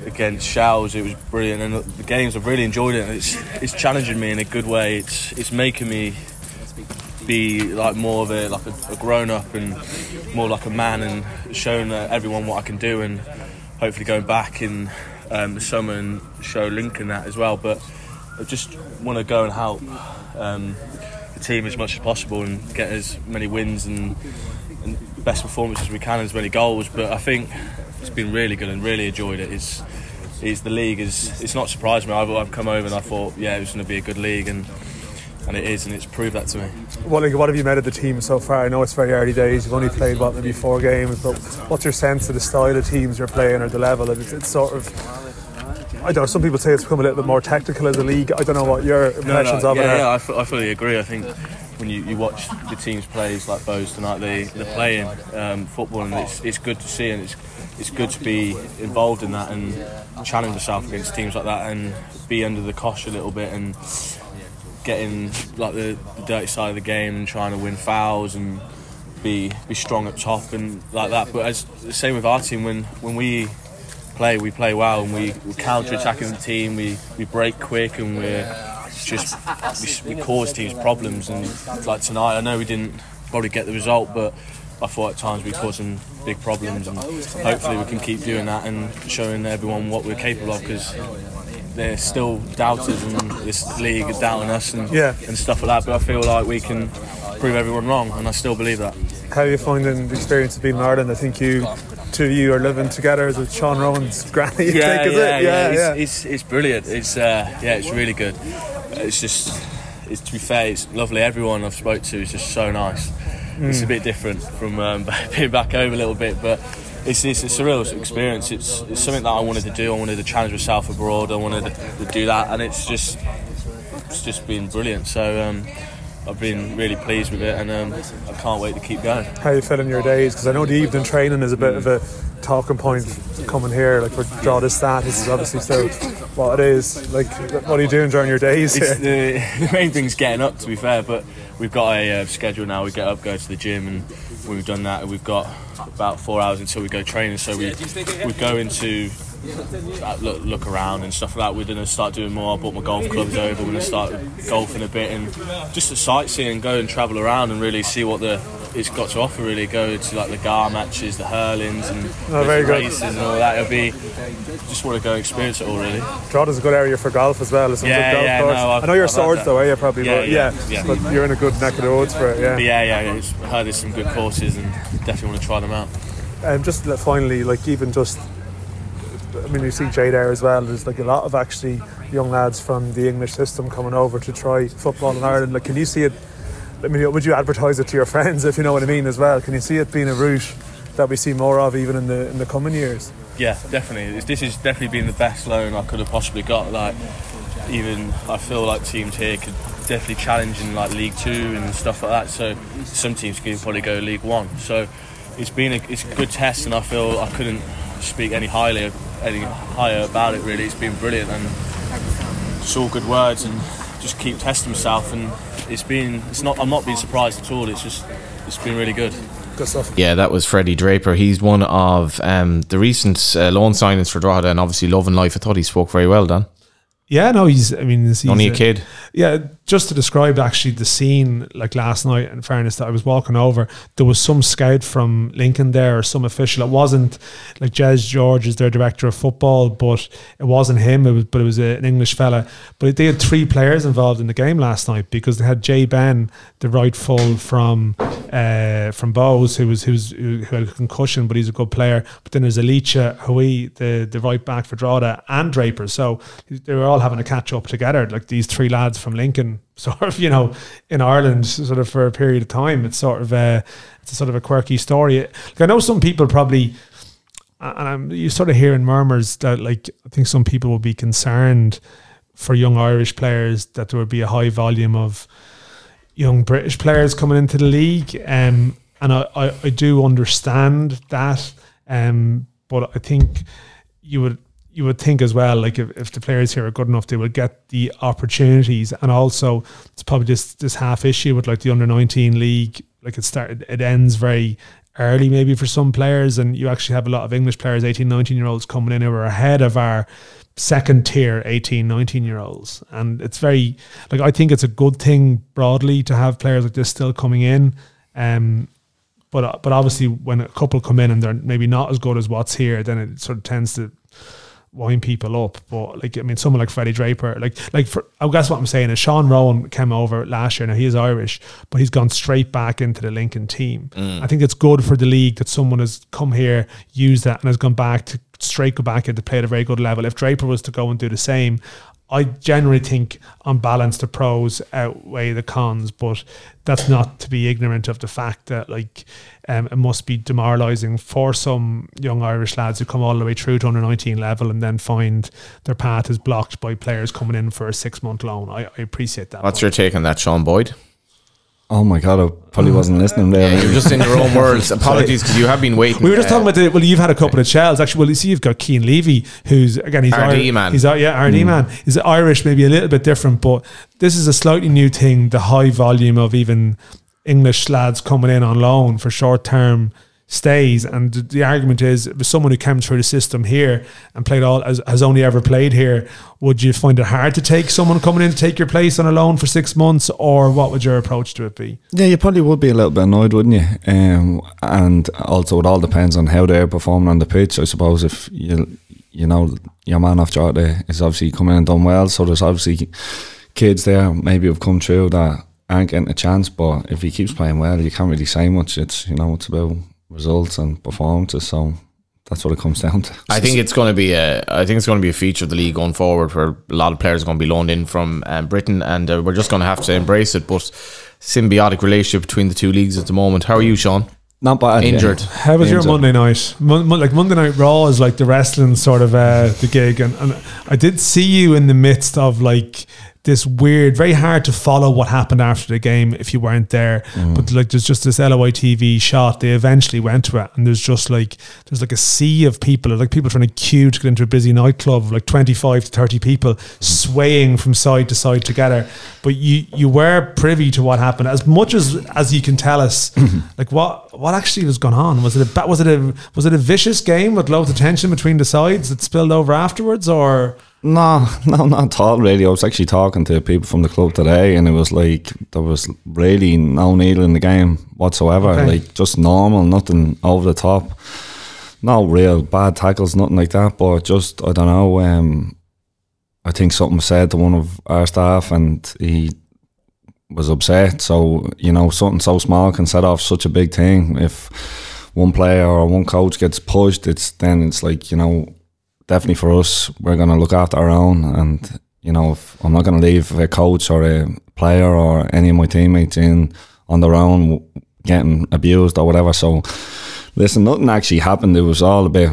against Showers, it was brilliant. And the games I've really enjoyed it. It's it's challenging me in a good way. It's it's making me be like more of a like a, a grown up and more like a man and showing everyone what I can do and hopefully going back in um, the summer and show Lincoln that as well. But I just want to go and help um, the team as much as possible and get as many wins and, and best performances as we can, as many goals. But I think it's been really good and really enjoyed it. It's, it's the league is it's not surprised me. I've, I've come over and I thought yeah it was going to be a good league and and it is and it's proved that to me. What, like, what have you made of the team so far? I know it's very early days. You've only played what maybe four games, but what's your sense of the style of teams you're playing or the level? It's, it's sort of. I don't know. Some people say it's become a little bit more tactical as a league. I don't know what your impressions no, of it yeah, are. yeah, I, fully agree. I think when you, you watch the teams plays like Bohs tonight, they they're playing um, football, and it's, it's good to see, and it's it's good to be involved in that and challenge yourself against teams like that, and be under the cosh a little bit, and getting like the, the dirty side of the game and trying to win fouls and be be strong up top and like that. But as the same with our team, when when we play, we play well and we, we counter attacking the team. We, we break quick and we're just we, we cause teams problems. And like tonight, I know we didn't probably get the result, but I thought at times we caused some big problems. And hopefully we can keep doing that and showing everyone what we're capable of because there's still doubters in this league doubting us and Yeah. and stuff like that. But I feel like we can prove everyone wrong, and I still believe that. How are you finding the experience of being in Ireland? I think you, two of you are living together as with Sean Rowan's [laughs] granny. Think, yeah, it? yeah, yeah. It's, it's, it's brilliant. It's uh, yeah, it's really good. It's just, it's to be fair, it's lovely. Everyone I've spoke to is just so nice. It's a bit different from um, [laughs] being back home a little bit, but it's, it's a surreal experience. It's, it's something that I wanted to do. I wanted to challenge myself abroad. I wanted to, to do that, and it's just it's just been brilliant. So. Um, I've been really pleased with it, and um, I can't wait to keep going. How you feeling in your days? Because I know the evening training is a bit of a talking point coming here. Like, we draw this stat. This is obviously still what it is. Like, what are you doing during your days? The, [laughs] the main thing's getting up, to be fair. But we've got a uh, schedule now. We get up, go to the gym, and we've done that, we've got about four hours until we go training. So we we go into uh, look, look around and stuff like that. We're gonna start doing more. I bought my golf clubs over. We're gonna start golfing a bit and just to sightsee and go and travel around and really see what the it's got to offer. Really go to like the Gar matches, the hurlings, and Oh, very good. races and all that. It'll be just want to go experience it all really. Drawdown's a good area for golf as well. Yeah, good golf yeah, course. no, I've- I know you're I've swords though, are you? Probably, Yeah, but yeah, yeah, yeah. But you're in a good neck of the woods for it. Yeah. But yeah, yeah, yeah. I heard there's some good courses and definitely want to try them out. Um, just finally, like even just, I mean, you see Jay there as well. There's like a lot of actually young lads from the English system coming over to try football in Ireland. Like, can you see it? I mean, would you advertise it to your friends if you know what I mean as well? Can you see it being a route that we see more of even in the in the coming years? Yeah, definitely. This- has definitely been the best loan I could have possibly got. Like, even I feel like teams here could definitely challenge in like League Two and stuff like that. So some teams could probably go League One. So it's been a, it's a good test, and I feel I couldn't speak any highly any higher about it. Really, it's been brilliant, and it's all good words, and just keep testing myself. And it's been it's not I'm not being surprised at all. It's just it's been really good. Good stuff. Yeah, that was Freddie Draper. He's one of um, the recent uh, loan signings for Drogheda and obviously Love and Life. I thought he spoke very well, Dan. Yeah, no, he's. I mean, he's Only a a- kid. Yeah, just to describe actually the scene, like last night, in fairness, that I was walking over, there was some scout from Lincoln there or some official. It wasn't like Jez George is their director of football, but it wasn't him. It was, but it was a, an English fella. But they had three players involved in the game last night because they had Jay Benn, the right full from uh, from Bohs, who was who had a concussion, but he's a good player. But then there's Elicha Ahui, the the right back for Drogheda and Draper. So they were all having a catch up together, like these three lads from Lincoln, [laughs] sort of, you know, in Ireland, sort of for a period of time. It's sort of a, it's a sort of a quirky story. Like I know some people probably, and I'm you sort of hearing murmurs that like I think some people will be concerned for young Irish players that there would be a high volume of young British players coming into the league. Um, and I, I, I do understand that. Um, but I think you would you would think as well, like if, if the players here are good enough, they will get the opportunities. And also it's probably this this half issue with like the under nineteen league, like it started it ends very early maybe for some players. And you actually have a lot of English players, 18, 19 year olds coming in who are ahead of our second tier 18 19 year olds. And it's very like i think it's a good thing broadly to have players like this still coming in. Um but but obviously when a couple come in and they're maybe not as good as what's here then it sort of tends to wind people up but like i mean someone like freddie draper like like for i guess what i'm saying is sean rowan came over last year. Now he is irish but he's gone straight back into the lincoln team. Mm. I think it's good for the league that someone has come here used that and has gone back to straight go back into play at a very good level. If draper was to go and do the same I generally think on balance the pros outweigh the cons, but that's not to be ignorant of the fact that like um, it must be demoralising for some young Irish lads who come all the way through to under nineteen level and then find their path is blocked by players coming in for a six month loan. I, I appreciate that. What's your take on that, Sean Boyd? Oh my god, I probably wasn't listening there. Yeah, you're just in your own words. Apologies because you have been waiting. We were just uh, talking about the well. You've had a couple of shells actually. Well, you see, you've got Keane Levy, who's again he's RD Irish, man. He's uh, yeah, RD man. He's Irish, maybe a little bit different, but this is a slightly new thing. The high volume of even English lads coming in on loan for short term stays, and the argument is, if someone who came through the system here and played all has, has only ever played here, would you find it hard to take someone coming in to take your place on a loan for six months, or what would your approach to it be? Yeah, you probably would be a little bit annoyed, wouldn't you? Um, and also, it all depends on how they're performing on the pitch. I suppose if you you know, your man off Jota is obviously coming and done well. So there's obviously kids there maybe have come through that aren't getting a chance. But if he keeps playing well, you can't really say much. It's you know, it's about results and performances. So that's what it comes down to. I think it's going to be a. I think it's going to be a feature of the league going forward, where a lot of players are going to be loaned in from um, Britain, and uh, we're just going to have to embrace it. But symbiotic relationship between the two leagues at the moment. How are you, Sean? Not bad. yeah. Injured. How was your Monday night? Mon- mon- like Monday Night Raw is like the wrestling sort of uh, the gig, and, and I did see you in the midst of like this weird, very hard to follow what happened after the game if you weren't there. Mm. But like, there's just this LOI TV shot. They eventually went to it, and there's just like there's like a sea of people, like people trying to queue to get into a busy nightclub of like 25 to 30 people swaying from side to side together. But you you were privy to what happened as much as as you can tell us. [clears throat] like what what actually was going on? Was it a was it a was it a vicious game with loads of tension between the sides that spilled over afterwards, or No, [laughs] no, not at all. Really, I was actually talking to people from the club today, and it was like there was really no needle in the game whatsoever. Okay. Like just normal, nothing over the top, no real bad tackles, nothing like that. But just I don't know. Um, I think something was said to one of our staff, and he was upset. So you know, something so small can set off such a big thing. If one player or one coach gets pushed, it's then it's like you know definitely for us, we're going to look after our own. And, you know, I'm not going to leave a coach or a player or any of my teammates in on their own getting abused or whatever. So, listen, nothing actually happened. It was all a bit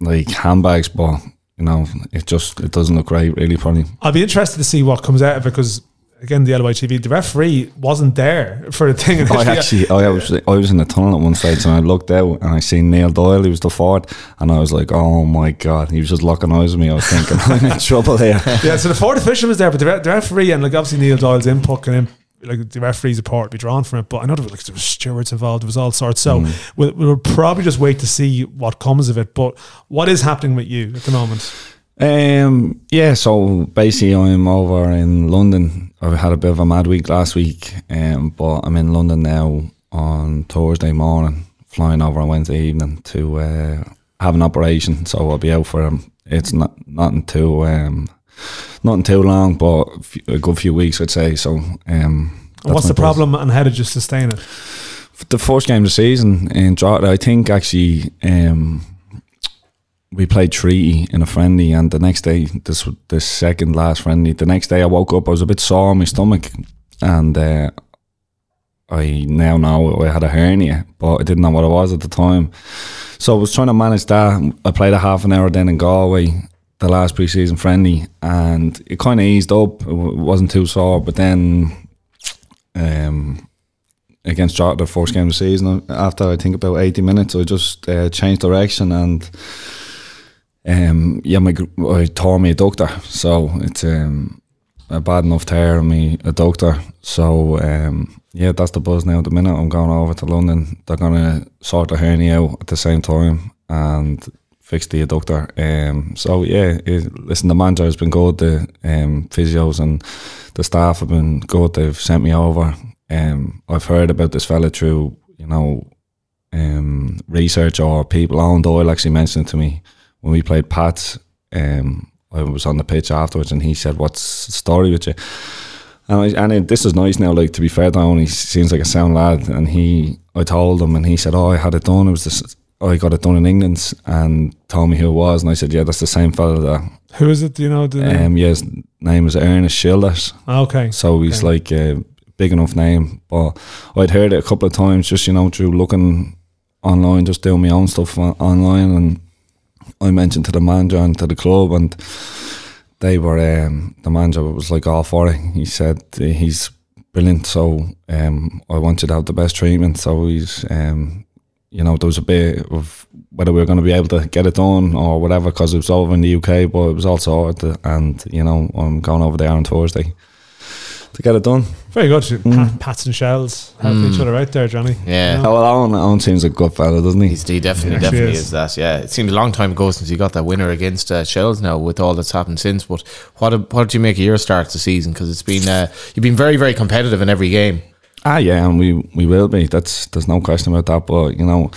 like handbags, but, you know, it just it doesn't look great, really, probably. I'll be interested to see what comes out of it because again, the LOI TV, the referee wasn't there for the thing. [laughs] I actually, I was, I was in the tunnel at one stage and I looked out and I seen Neil Doyle. He was the fourth, and I was like, "Oh my god!" He was just locking eyes with me. I was thinking, "I'm in [laughs] trouble here." yeah, so the fourth official was there, but the, re- the referee and like obviously Neil Doyle's input can imp- like the referee's report be drawn from it. But I know there was like there was stewards involved, there was all sorts. So Mm. we'll, we'll probably just wait to see what comes of it. But what is happening with you at the moment? Um, yeah, so basically, I'm over in London. I had a bit of a mad week last week, um, but I'm in London now on Thursday morning, flying over on Wednesday evening to uh, have an operation. So I'll be out for um, it's not nothing too um, nothing too long, but a good few weeks, I'd say. So, um, what's the problem and how did you sustain it? the first game of the season in Drogheda, I think actually um, we played Treaty in a friendly, and the next day, this the second last friendly. The next day, I woke up, I was a bit sore in my stomach, and uh, I now know I had a hernia, but I didn't know what it was at the time. So I was trying to manage that. I played a half an hour then in Galway, the last preseason friendly, and it kind of eased up. It wasn't too sore, but then. Um, against Drogheda the first game of the season. After I think about eighty minutes, I just uh, changed direction and um, yeah, my I tore me adductor, so it's um, a bad enough tear in me adductor. So um, yeah, that's the buzz now. At the minute I'm going over to London, they're gonna sort the hernia out at the same time and fix the adductor. Um, so yeah, it, listen, the manager has been good. The um, physios and the staff have been good. They've sent me over. Um, I've heard about this fella through you know um, research or people. Alan Doyle actually mentioned it to me when we played Pats. Um, I was on the pitch afterwards, and he said, "What's the story with you?" And I, and it, this is nice now. Like to be fair him, he seems like a sound lad. And he, I told him, and he said, "Oh, I had it done. It was this. I got it done in England," and told me who it was. And I said, "Yeah, that's the same fella that." Who is it? Do you know? The name? Um, yeah, his name is Ernest Schilders. okay. So he's Okay. like a big enough name. But I'd heard it a couple of times just, you know, through looking online, just doing my own stuff on- online. And I mentioned to the manager and to the club, and they were, um, the manager was like all for it. He said he's brilliant. So um, I want you to have the best treatment. So he's, um, you know, there was a bit of whether we were going to be able to get it done or whatever because it was over in the UK, but it was all sorted. And, you know, I'm going over there on Thursday to get it done. Very good. Mm. Pat, pats and shells helping each other out there, Johnny. Yeah. You know? Oh, well, Owen, Owen seems a good fella, doesn't he? He's, he definitely, He actually definitely is. is. that. Yeah, it seems a long time ago since he got that winner against uh, Shels. Now with all that's happened since, but what did- what did you make of your start to the season? Because it's been uh, you've been very very competitive in every game. Ah, yeah, and we, we will be. That's there's no question about that. But you know,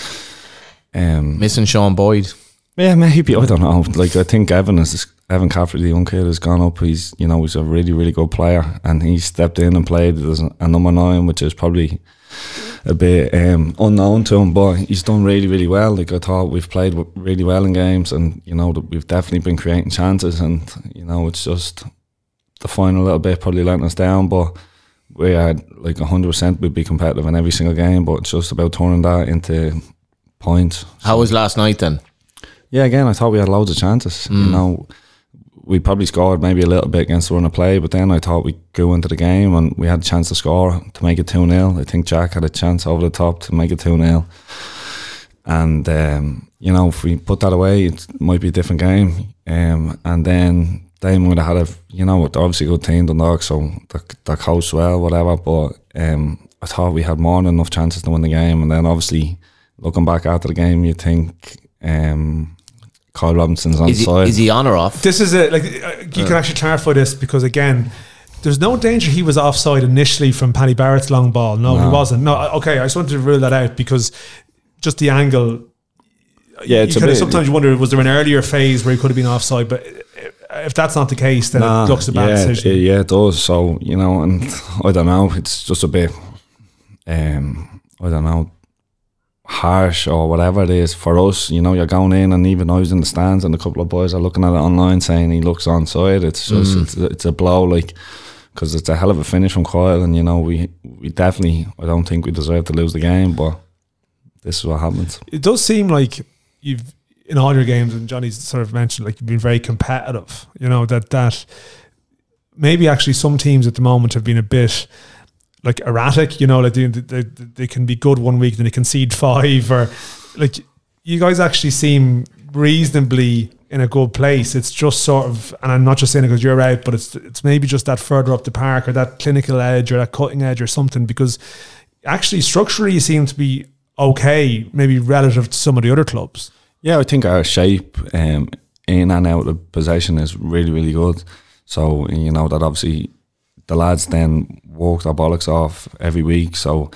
um, Missing Sean Boyd. Yeah, maybe I don't know. Like I think Evan is Evan Caffrey, the young kid, has gone up. He's you know he's a really really good player, and he stepped in and played as a number nine, which is probably a bit um, unknown to him. But he's done really really well. Like I thought, we've played really well in games, and you know we've definitely been creating chances, and you know it's just the final little bit probably letting us down, but. We had like 100% we'd be competitive in every single game, but it's just about turning that into points. How was last night then? Yeah, again, I thought we had loads of chances. You know, we probably scored maybe a little bit against the run of play, but then I thought we grew into the game and we had a chance to score to make it 2 0. I think Jack had a chance over the top to make it 2 0. And, um, you know, if we put that away, it might be a different game. Um, and then they might have had a, you know, obviously good team, Dundalk, so they're, well, whatever. But um, I thought we had more than enough chances to win the game. And then obviously, looking back after the game, you think um, Kyle Robinson's on Is the he, side. is he on or off? This is a like uh, you can actually clarify this because again, there's no danger he was offside initially from Paddy Barrett's long ball. No, he wasn't. No, okay, I just wanted to rule that out because just the angle. Yeah, it's you a kinda bit- sometimes you wonder was there an earlier phase where he could have been offside, but if that's not the case, then Nah, it looks a bad yeah, decision. it- yeah, it does. So you know, and [laughs] I don't know. It's just a bit, um, I don't know, harsh or whatever it is for us. You know, you're going in, and even I was in the stands, and a couple of boys are looking at it online saying he looks onside. It's just, Mm. it's, it's a blow, like. Because it's a hell of a finish from Coyle, and you know we we definitely I don't think we deserve to lose the game, but this is what happens. it does seem like you've in all your games, and Johnny's sort of mentioned like you've been very competitive. You know that that maybe actually some teams at the moment have been a bit like erratic. You know, like they, they, they can be good one week, then they concede five, or like you guys actually seem reasonably in a good place. It's just sort of, and I'm not just saying it because you're out, but it's it's maybe just that further up the park or that clinical edge or that cutting edge or something because actually structurally you seem to be okay, maybe relative to some of the other clubs. Yeah, I think our shape um, in and out of possession is really, really good. So, you know, that obviously the lads then walk their bollocks off every week. So,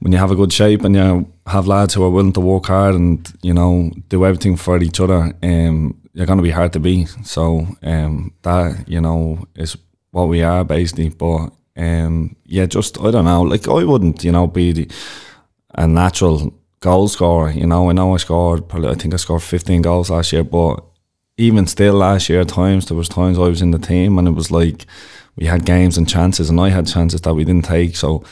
when you have a good shape and you have lads who are willing to work hard and, you know, do everything for each other, um, you're going to be hard to beat. So, um, that, you know, is what we are basically. But, um, yeah, just, I don't know, like, I wouldn't, you know, be the, a natural goal scorer. You know, I know I scored probably I think I scored 15 goals last year, but even still last year times there was times I was in the team and it was like we had games and chances and I had chances that we didn't take. So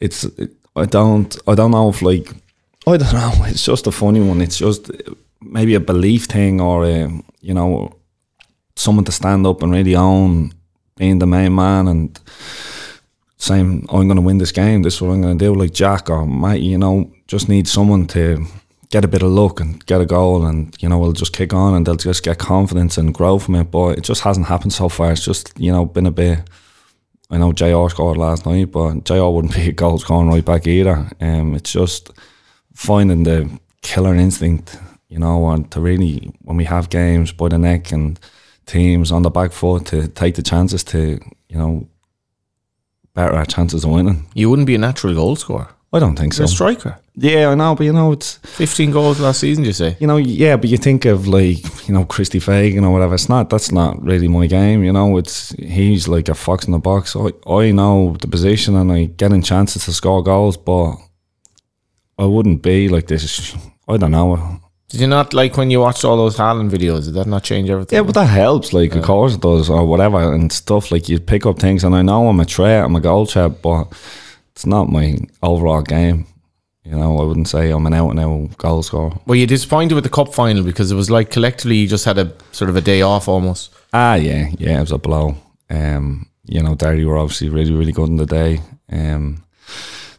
it's it, I don't I don't know if like I don't know. [laughs] It's just a funny one. It's just maybe a belief thing or a, you know someone to stand up and really own being the main man and saying, oh, I'm going to win this game. This is what I'm going to do. Like Jack or Mike, you know, just need someone to get a bit of luck and get a goal and, you know, we'll just kick on and they'll just get confidence and grow from it. But it just hasn't happened so far. It's just, you know, been a bit. I know JR scored last night, but JR wouldn't [laughs] be a goal scoring right back either. Um, it's just finding the killer instinct, you know, and to really, when we have games by the neck and teams on the back foot, to take the chances to, you know, better our chances of winning. You wouldn't be a natural goal scorer. I don't think so. You're a striker. Yeah, I know, but you know, it's 15 goals last season, you say? you know, yeah, but you think of like you know Christy Fagan or whatever. It's not. That's not really my game. You know, it's he's like a fox in the box. I I know the position and I get in chances to score goals, but I wouldn't be like this. I don't know. Did you not like when you watched all those Haaland videos? Did that not change everything? Yeah, but that helps. Like, of course it does, or whatever, and stuff. Like, you pick up things, and I know I'm a threat, I'm a goal threat, but it's not my overall game. You know, I wouldn't say I'm an out and out goal scorer. Were you disappointed with the cup final because it was like collectively you just had a sort of a day off almost? Ah, yeah, yeah, it was a blow. Um, you know, Derry were obviously really, really good in the day. Um,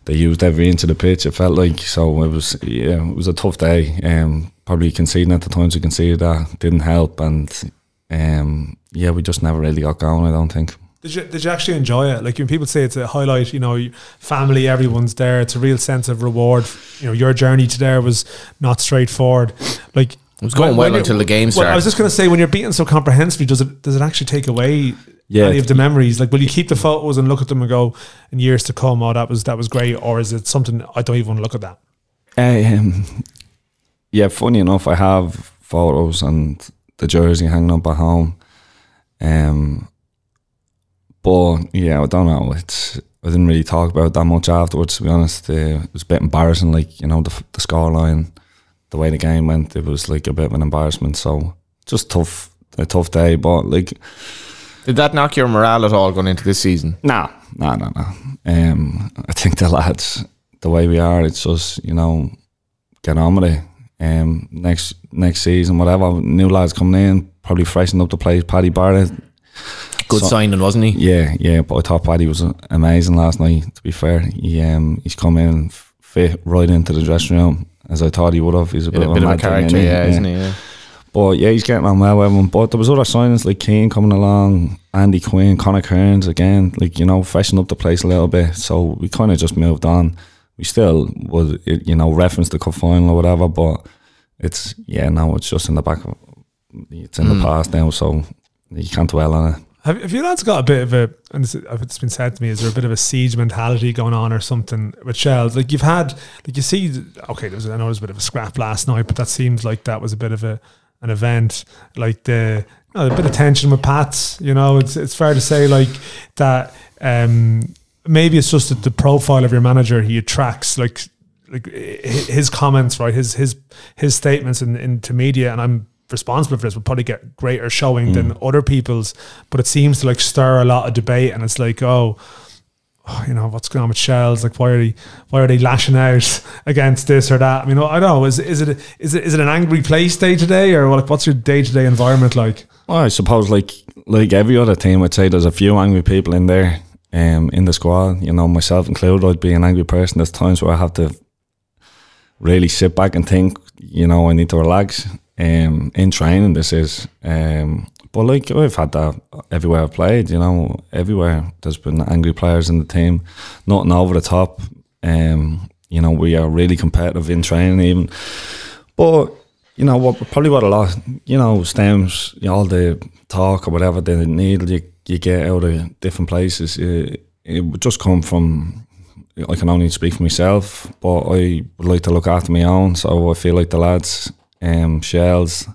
they used every inch of the pitch. It felt like so. It was yeah, it was a tough day. Um, probably conceding at the times we conceded that didn't help, and um, yeah, we just never really got going. I don't think. Did you, did you actually enjoy it? Like when people say it's a highlight, you know, family, everyone's there. It's a real sense of reward. You know, your journey to there was not straightforward. Like It was going well until the game Well, I was just going to say, when you're beaten so comprehensively, does it does it actually take away Yeah. any of the memories? Like, will you keep the photos and look at them and go, in years to come, oh, that was that was great, or is it something I don't even want to look at that? Um, yeah, funny enough, I have photos and the jersey hanging up at home. Um, but yeah, I don't know. It's I didn't really talk about it that much afterwards. To be honest, uh, it was a bit embarrassing. Like you know, the the scoreline, the way the game went, it was like a bit of an embarrassment. So just tough, a tough day. But like, Did that knock your morale at all going into this season? nah, nah, nah, nah. Um, I think the lads, the way we are, it's just you know, get on with it. Um, next next season, whatever new lads coming in, probably freshen up the place. Paddy Barrett, Good So- signing, wasn't he? Yeah, yeah, but I thought Paddy was amazing last night. To be fair, he um he's come in fit right into the dressing room as I thought he would have. He's a bit, a bit of a character, innit? yeah, isn't he? Yeah. But yeah, he's getting on well with him. But there was other signings like Keane coming along, Andy Quinn, Conor Kearns again, like you know, freshen up the place a little bit. So we kind of just moved on. We still would, you know, reference the cup final or whatever, but it's yeah, now it's just in the back. of It's in Mm. the past now, so you can't dwell on it. Have, have you lads got a bit of a, and it's, been said to me, is there a bit of a siege mentality going on or something with Shels? Like you've had, like you see, okay, there was, I know there was a bit of a scrap last night, but that seems like that was a bit of a an event. Like the, you know, a bit of tension with Pats, you know, it's it's fair to say like that. Um, maybe it's just that the profile of your manager he attracts, like like his comments, right? His his his statements in into media, and I'm responsible for this will probably get greater showing than other people's. But it seems to like stir a lot of debate, and it's like, oh, oh, you know, what's going on with Shels? Like, why are they why are they lashing out [laughs] against this or that? I mean, I don't know. Is is it is it is it an angry place day to day, or like what's your day to day environment like? Well, I suppose like like every other team, I'd say there's a few angry people in there, um, in the squad. You know, myself included. I'd be an angry person. There's times where I have to really sit back and think. You know, I need to relax. Um, in training, this is. Um, but like I've had that everywhere I've played. You know, everywhere there's been angry players in the team. Nothing over the top. Um, you know, we are really competitive in training, even. But you know what? Probably what a lot, you know, stems you know, all the talk or whatever the needle you, you get out of different places. It, it would just come from. I can only speak for myself, but I would like to look after my own. So I feel like the lads, um, shells,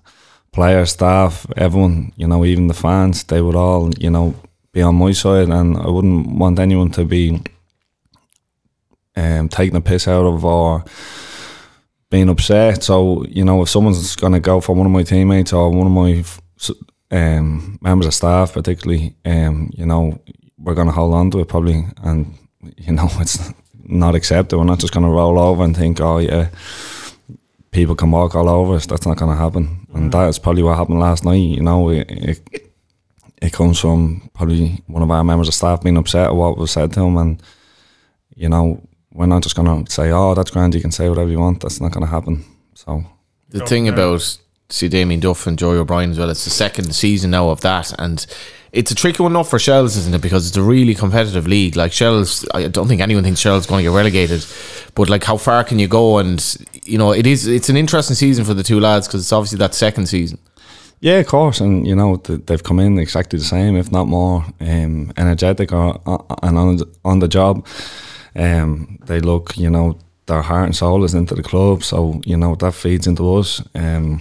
players, staff, everyone, you know, even the fans, they would all, you know, be on my side, and I wouldn't want anyone to be um, taking a piss out of or being upset. So you know, if someone's going to go for one of my teammates or one of my um, members of staff, particularly, um, you know, we're going to hold on to it probably, and you know, [laughs] it's not accepted. We're not just going to roll over and think, oh yeah, people can walk all over us. That's not going to happen, and mm. that is probably what happened last night. You know, it, it it comes from probably one of our members of staff being upset at what was said to him, and you know, we're not just going to say, "Oh, that's grand. You can say whatever you want." That's not going to happen. So The thing about see Damien Duff and Joey O'Brien as well, it's the second season now of that, and it's a tricky one not for Shels, isn't it? Because it's a really competitive league. Like Shels, I don't think anyone thinks Shels going to get relegated, but like how far can you go? And you know, it is it's an interesting season for the two lads because it's obviously that second season. yeah, of course, and you know th- they've come in exactly the same, if not more, um, energetic or and on on the job. Um, they look, you know, their heart and soul is into the club, so you know that feeds into us. Um,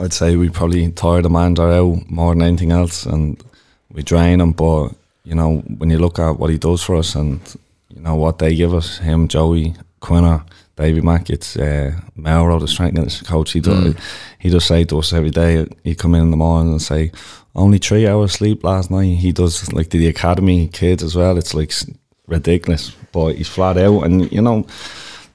I'd say we probably tire the manager out more than anything else, and we drain him. But you know, when you look at what he does for us, and you know what they give us, him, Joey, Quinner, Davy Mack, it's uh, Mauro, the strength coach. He does, he does say to us every day. He come in in the morning and say, "Only three hours sleep last night." He does like the academy kids as well. It's like ridiculous, but he's flat out, and you know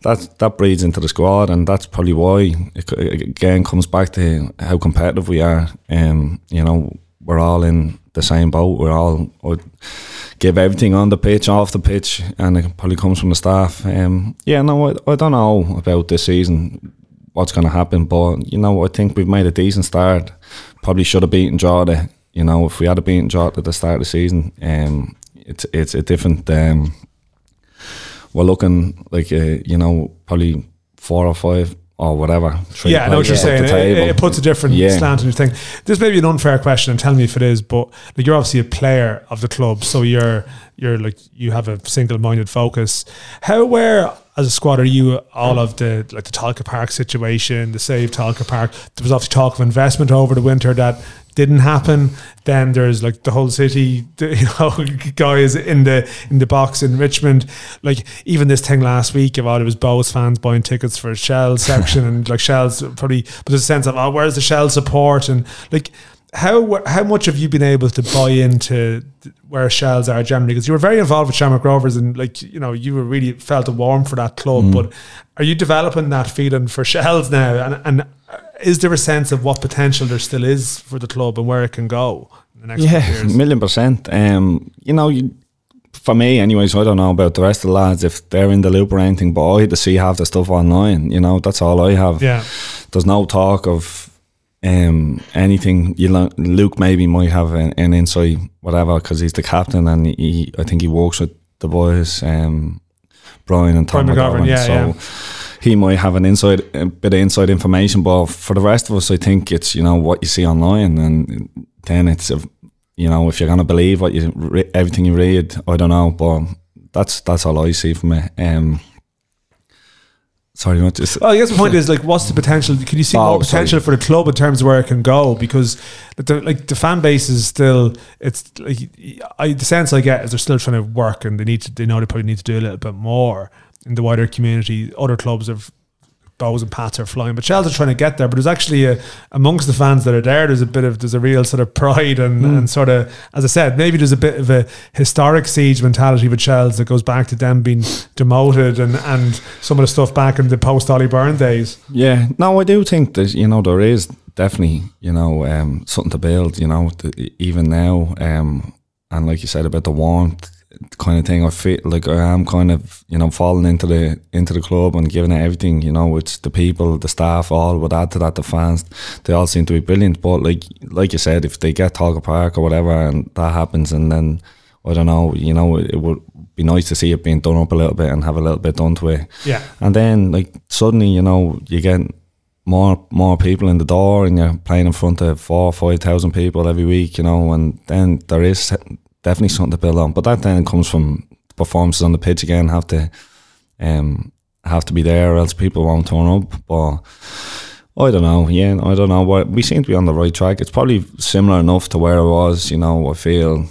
that that breeds into the squad, and that's probably why it, again comes back to how competitive we are. Um, you know, we're all in the same boat. We're all would give everything on the pitch, off the pitch, and it probably comes from the staff. Um, yeah, no, I, I don't know about this season, what's going to happen, but you know, I think we've made a decent start. Probably should have beaten Drogheda. You know, if we had a beaten Drogheda at the start of the season, um, it's it's a different. Um, we're looking like uh, you know probably four or five or whatever. three yeah, I know what you're saying. It, it puts a different Yeah. slant on your thing. This may be an unfair question, and tell me if it is. But like, you're obviously a player of the club, so you're you're like you have a single-minded focus. How aware as a squad are you all of the like the Tolka Park situation, the save Tolka Park? There was obviously talk of investment over the winter that didn't happen. Then there's like the whole city, [laughs] you know, guys in the in the box in Richmond. Like even this thing last week about it was Bohs fans buying tickets for Shell [laughs] section and like Shell's probably, but there's a sense of oh, where's the Shell support and like. How how much have you been able to buy into where Shels are generally? Because you were very involved with Shamrock Rovers and like you know you were really felt a warm for that club. Mm. But are you developing that feeling for Shels now? And and is there a sense of what potential there still is for the club and where it can go in the next Yeah, [laughs] million percent. Um, you know, you, for me, anyways, I don't know about the rest of the lads if they're in the loop or anything, but I had to see half the stuff online. You know, that's all I have. Yeah, There's no talk of um anything. You know, Luke maybe might have an, an insight, whatever, because he's the captain and he, I think he works with the boys, um, Brian and Tom Brian McGovern, McGovern. yeah, so. yeah. He might have an inside a bit of inside information, but for the rest of us, I think it's you know what you see online, and then it's a you know, if you're gonna believe what you re- everything you read, I don't know, but that's that's all I see from it. Um, sorry, what just Well, I guess the point is like, what's the potential? Can you see Oh, more potential for the club in terms of where it can go? Because the, like the fan base is still, it's like I the sense I get is they're still trying to work and they need to, they know they probably need to do a little bit more in the wider community. Other clubs have. Bohs and Pats are flying, but Chelsea are trying to get there. But there's actually a, amongst the fans that are there, there's a bit of there's a real sort of pride and, and sort of, as I said, maybe there's a bit of a historic siege mentality with Chelsea that goes back to them being demoted and and some of the stuff back in the post Ollie Byrne days. Yeah, no, I do think that you know there is definitely you know um, something to build. You know, even now, um, and like you said about the warmth kind of thing, I feel like I am kind of you know falling into the into the club and giving it everything. You know, it's the people, the staff, all would add to that. The fans, they all seem to be brilliant. But like like you said, if they get Tolka Park or whatever, and that happens, and then I don't know, you know, it, would be nice to see it being done up a little bit and have a little bit done to it. Yeah. And then like suddenly, you know, you get more more people in the door and you're playing in front of four or five thousand people every week, you know, and then there is definitely something to build on. But that then comes from performances on the pitch again, have to um have to be there or else people won't turn up. But I don't know, yeah, I don't know. We seem to be on the right track. It's probably similar enough to where I was, you know, I feel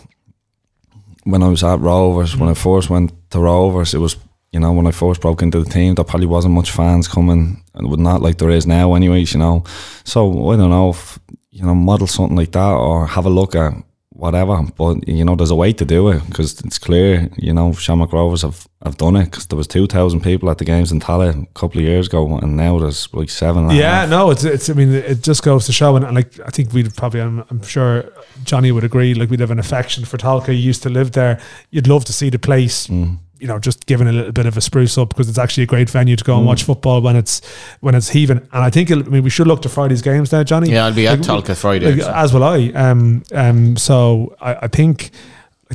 when I was at Rovers, when I first went to Rovers, it was, you know, when I first broke into the team, there probably wasn't much fans coming, and would not like there is now, anyways, you know. So I don't know if, you know, model something like that or have a look at whatever. But, you know, there's a way to do it because it's clear, you know, Shamrock Rovers have, have done it because there was 2,000 people at the games in Tallaght a couple of years ago, and now there's like seven. Yeah, no, it's it's. I mean, it just goes to show, and, and like I think we'd probably, I'm, I'm sure Johnny would agree. Like we'd have an affection for Tolka. You used to live there. You'd love to see the place. Mm. You know, just giving a little bit of a spruce up because it's actually a great venue to go Mm. and watch football when it's when it's heaving. And I think it'll, I mean we should look to Friday's games now, Johnny. Yeah, I'll be at Like, Tolka Friday. like, as will I. Um, um, so I, I think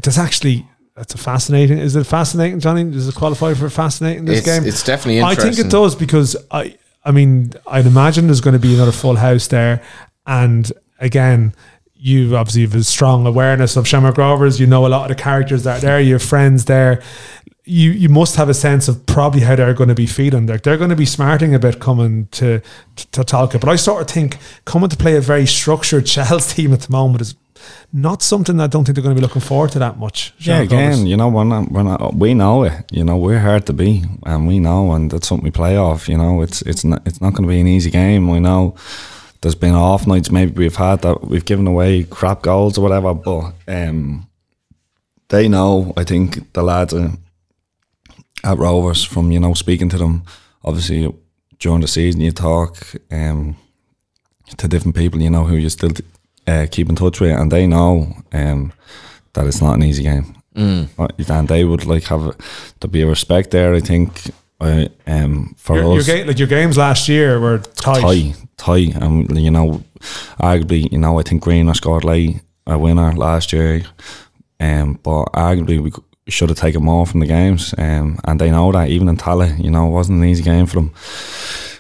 there's actually that's a fascinating. Is it fascinating, Johnny? Does it qualify for fascinating this it's, game? it's definitely I think it does because I I mean I'd imagine there's going to be another full house there, and again. You obviously have a strong awareness of Shamrock Rovers. You know a lot of the characters that are there. You have friends there. You you must have a sense of probably how they're going to be feeling. They're, they're going to be smarting a bit coming to, to to Tolka. But I sort of think coming to play a very structured [laughs] Chelsea team at the moment is not something I don't think they're going to be looking forward to that much. Yeah, Shamrock Rovers. again, you know, we're not, we're not, we know it. You know, we're hard to beat, and we know, and that's something we play off. You know, it's it's not it's not going to be an easy game. We know there's been off nights maybe we've had that we've given away crap goals or whatever, but um, they know. I think the lads are at Rovers from you know speaking to them. Obviously, during the season, you talk um, to different people. You know who you still uh, keep in touch with, and they know um, that it's not an easy game. Mm. And they would like have to be a respect there. I think uh, um, for Your, your, us, ga- like your games last year were tight. tie, tie, and you know, arguably, you know, I think Greener scored late a winner last year, um, but arguably we should have taken more from the games, um, and they know that even in Tallaght, you know, it wasn't an easy game for them.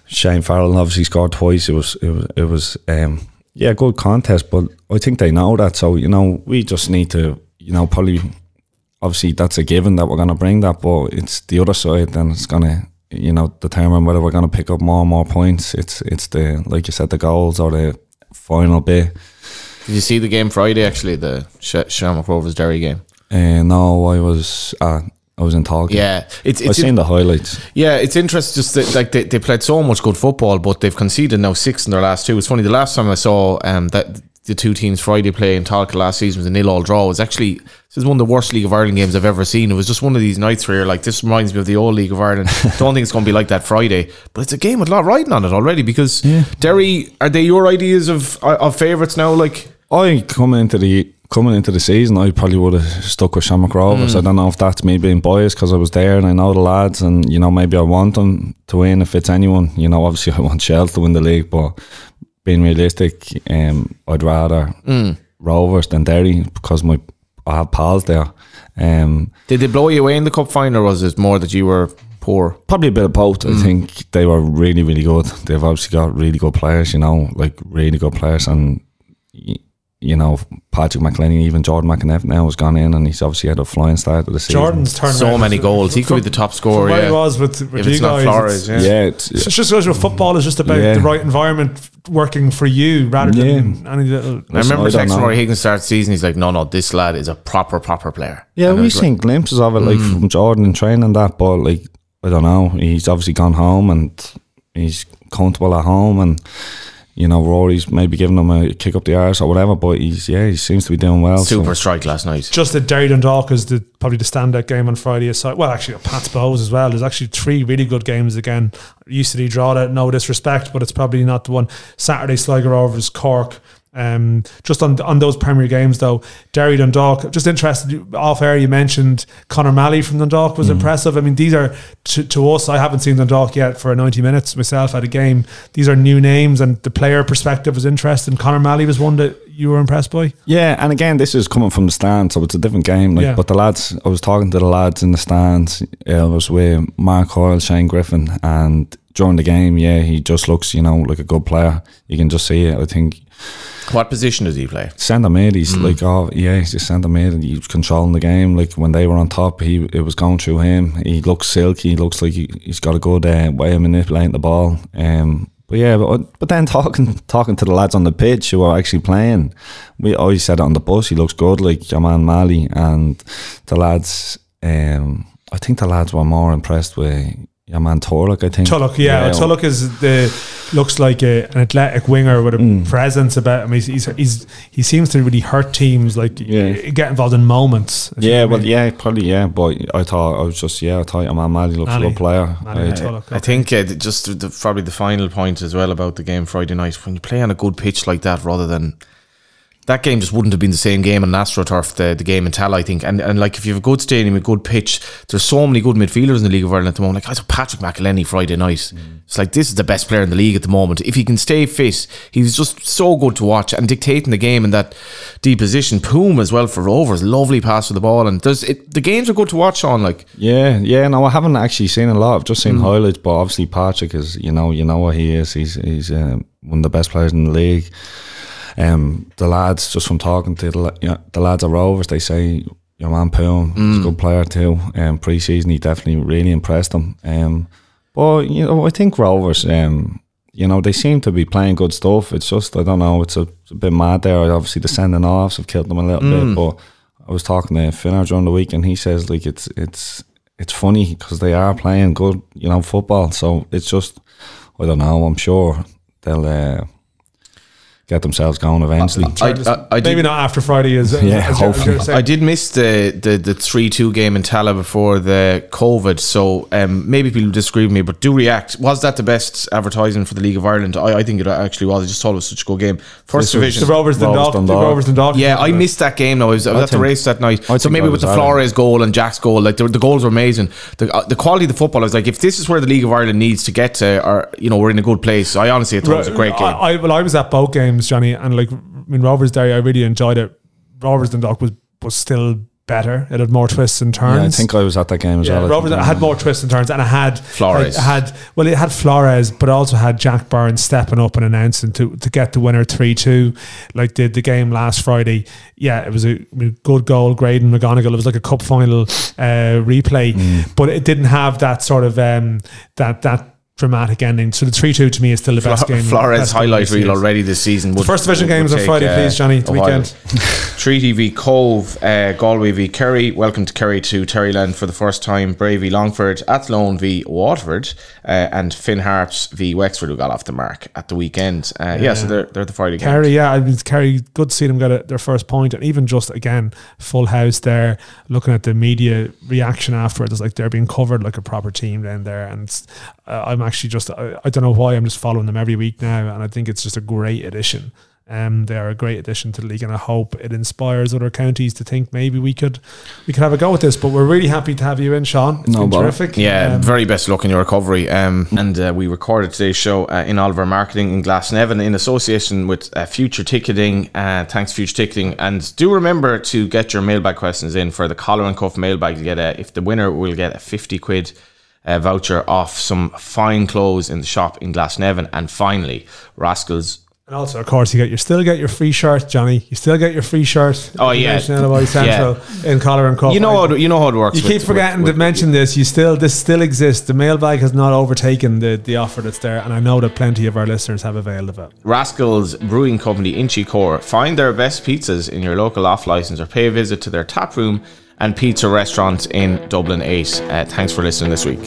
Shane Farrell obviously scored twice. It was it was it was um, yeah, good contest, but I think they know that. So you know, we just need to you know probably obviously that's a given that we're going to bring that, but it's the other side then it's going to you know determine whether we're going to pick up more and more points. It's it's the like you said the goals or the final bit. Did you see the game Friday? Actually, the Sh- Shamrock Rovers Derry game. Uh, no, I was uh, I was in talk. Yeah, it's I've seen the highlights. Yeah, it's interesting. Just that, like they, they played so much good football, but they've conceded now six in their last two. It's funny. The last time I saw um, that the two teams Friday play in Tolka last season was a nil all draw. It was actually this is one of the worst League of Ireland games I've ever seen. It was just one of these nights where you're like, this reminds me of the old League of Ireland. [laughs] Don't think it's going to be like that Friday, but it's a game with a lot riding on it already. Because Derry, are they your ideas of of favourites now? Like, I coming into the coming into the season, I probably would have stuck with Shamrock Rovers. I don't know if that's me being biased because I was there and I know the lads, and you know maybe I want them to win if it's anyone. You know, obviously I want Shell to win the league, but being realistic, um, I'd rather Rovers than Derry because my I have pals there. Um, did they blow you away in the cup final, or was it more that you were poor? Probably a bit of both. I think they were really, really good. They've obviously got really good players, you know, like really good players. And, you know, Patrick McEleney, even Jordan McEneff now has gone in and he's obviously had a flying start of the season. Jordan's turned So many goals. He could from- be the top scorer. where Yeah. he was with, with if you guys, Flores, it's- yeah. Yeah, it's, It's just because with football is just about Yeah. the right environment working for you rather than any little. I remember I don't texting know. Ruaidhrí Higgins start the season. He's like, "No, no, this lad is a proper, proper player." Yeah, And we've was like, seen glimpses of it, like mm. from Jordan in training and that, but like I don't know, he's obviously gone home and he's comfortable at home, and you know Rory's maybe giving him a kick up the arse or whatever, but he's yeah, he seems to be doing well. so- super strike last night. Just that Derry Dundalk is the probably the standout game on Friday. Aside, well, actually, Pat's Bohs as well. There's actually three really good games again. Used to draw that, no disrespect, but it's probably not the one. Saturday, Sligo Rovers, Cork. Um, just on on those Premier games though, Derry Dundalk. Just interested off air. You mentioned Conor Malley from Dundalk was impressive. I mean, these are to, to us. I haven't seen Dundalk yet for 90 minutes myself at a game. These are new names, and the player perspective was interesting. Conor Malley was one that you were impressed by. Yeah, and again, this is coming from the stand, so it's a different game. Like, Yeah. but the lads, I was talking to the lads in the stands. uh, I was with Mark Coyle, Shane Griffin, and during the game, yeah, he just looks, you know, like a good player. You can just see it. I think What position does he play? centre mid. He's like, oh yeah, he's just centre mid. and He's controlling the game. Like when they were on top, he it was going through him. He looks silky. He looks like he, he's got a good uh, way of manipulating the ball. Um, but yeah, but, but then [laughs] talking talking to the lads on the pitch who are actually playing, we always said it on the bus. He looks good, like your man Malley, and the lads. Um, I think the lads were more impressed with your man Tulloch. I think Tulloch, yeah, Tulloch is the looks like a, an athletic winger with a Mm. presence about him. He's, he's, he's he seems to really hurt teams, like Yeah. get involved in moments. Yeah, know what I well, mean. yeah, probably, yeah. But I thought I was just, yeah, I thought your man Malley looks Malley. a good player. Malley, I- yeah. Tulloch, I okay. think uh, just the, probably the final point as well about the game Friday night when you play on a good pitch like that, rather than that game just wouldn't have been the same game on AstroTurf, the, the game in Tal, I think. And and like if you have a good stadium, a good pitch, there's so many good midfielders in the League of Ireland at the moment. Like I saw Patrick McEleney Friday night. It's like this is the best player in the league at the moment. If he can stay fit, he's just so good to watch and dictating the game in that deep position. Poom as well for Rovers, lovely pass for the ball, and there's it, the games are good to watch on. Like Yeah, yeah. No, I haven't actually seen a lot. I've just Mm. seen highlights, but obviously Patrick is, you know, you know what he is. He's he's um, one of the best players in the league. Um, the lads, just from talking to the, you know, the lads at Rovers, they say your man Poom is a good player too. Um, pre-season, he definitely really impressed them. Um, but you know, I think Rovers, um, you know, they seem to be playing good stuff. It's just I don't know. It's a, it's a bit mad there. Obviously, the sending offs have killed them a little bit, but. I was talking to Finner during the week, and he says like it's it's it's funny because they are playing good, you know, football. So it's just I don't know. I'm sure they'll uh, get themselves going eventually. I, I, I Maybe did, not after Friday. Is Yeah, as you're- as hopefully. I did miss the the the three two game in Tallaght before the COVID, so um, maybe people disagree with me, but do react. Was that the best advertising for the League of Ireland? I, I think it actually was. I just thought it was such a good game. First This was- division. the Rovers Dundalk, the Dundalk. Rovers Dundalk. Yeah, I missed that game. though. I was, I was I at the race that night. I So maybe with the was at. Flores goal and Jack's goal, like the, the goals were amazing. The, uh, the quality of the football, I was like, if this is where the League of Ireland needs to get to, or you know, we're in a good place. I honestly thought it was a great game. I, I, well, I was at both games, Johnny, and like I mean, Rovers Day, I really enjoyed it. Rovers Dundalk was was still better. It had more twists and turns. Yeah, I think I was at that game as Yeah, well. Rovers had more twists and turns, and it had Flores. It had well, it had Flores, but also had Jack Burns stepping up and announcing to to get the winner three two, like did the game last Friday. Yeah, it was a good goal. Graydon McGonigal. It was like a cup final uh, replay, Mm. but it didn't have that sort of um, that that dramatic ending. So the three two to me is still the best game. Flores best highlight reel already this season. would- First division games on Friday, uh, please, Johnny. The weekend. [laughs] Treaty v Cobh, uh, Galway v Kerry. Welcome to Kerry to Terryland for the first time. Bray v Longford, Athlone v Waterford, uh, and Finn Harps v Wexford, who got off the mark at the weekend. Uh, yeah. so they're, they're the Friday games. Kerry, yeah, I mean, Kerry, good to see them get a, their first point, and even just again, full house there. Looking at the media reaction afterwards, it's like they're being covered like a proper team down there, and uh, I'm actually just, I, I don't know why, I'm just following them every week now, and I think it's just a great addition. Um, they are a great addition to the league, and I hope it inspires other counties to think maybe we could, we could have a go at this. But we're really happy to have you in, Sean. It's No been terrific. Yeah, Um, very best luck in your recovery. Um, and uh, we recorded today's show uh, in Oliver Marketing in Glasnevin in association with uh, Future Ticketing. Uh, thanks, Future Ticketing. And do remember to get your mailbag questions in for the collar and cuff mailbag. To get a, if the winner will get a fifty quid. Uh, voucher off some fine clothes in the shop in Glasnevin, and finally, Rascals And also, of course, you get you still get your free shirt, Johnny. You still get your free shirt. Oh, yeah. National Central [laughs] in collar and cuff. You know how it, you know how it works. You keep forgetting with- to mention this. You still this still exists. The mailbag has not overtaken the, the offer that's there, and I know that plenty of our listeners have availed of it. Rascals Brewing Company in Core. Find their best pizzas in your local off license or pay a visit to their tap room and pizza restaurant in Dublin 8. Uh, thanks for listening this week.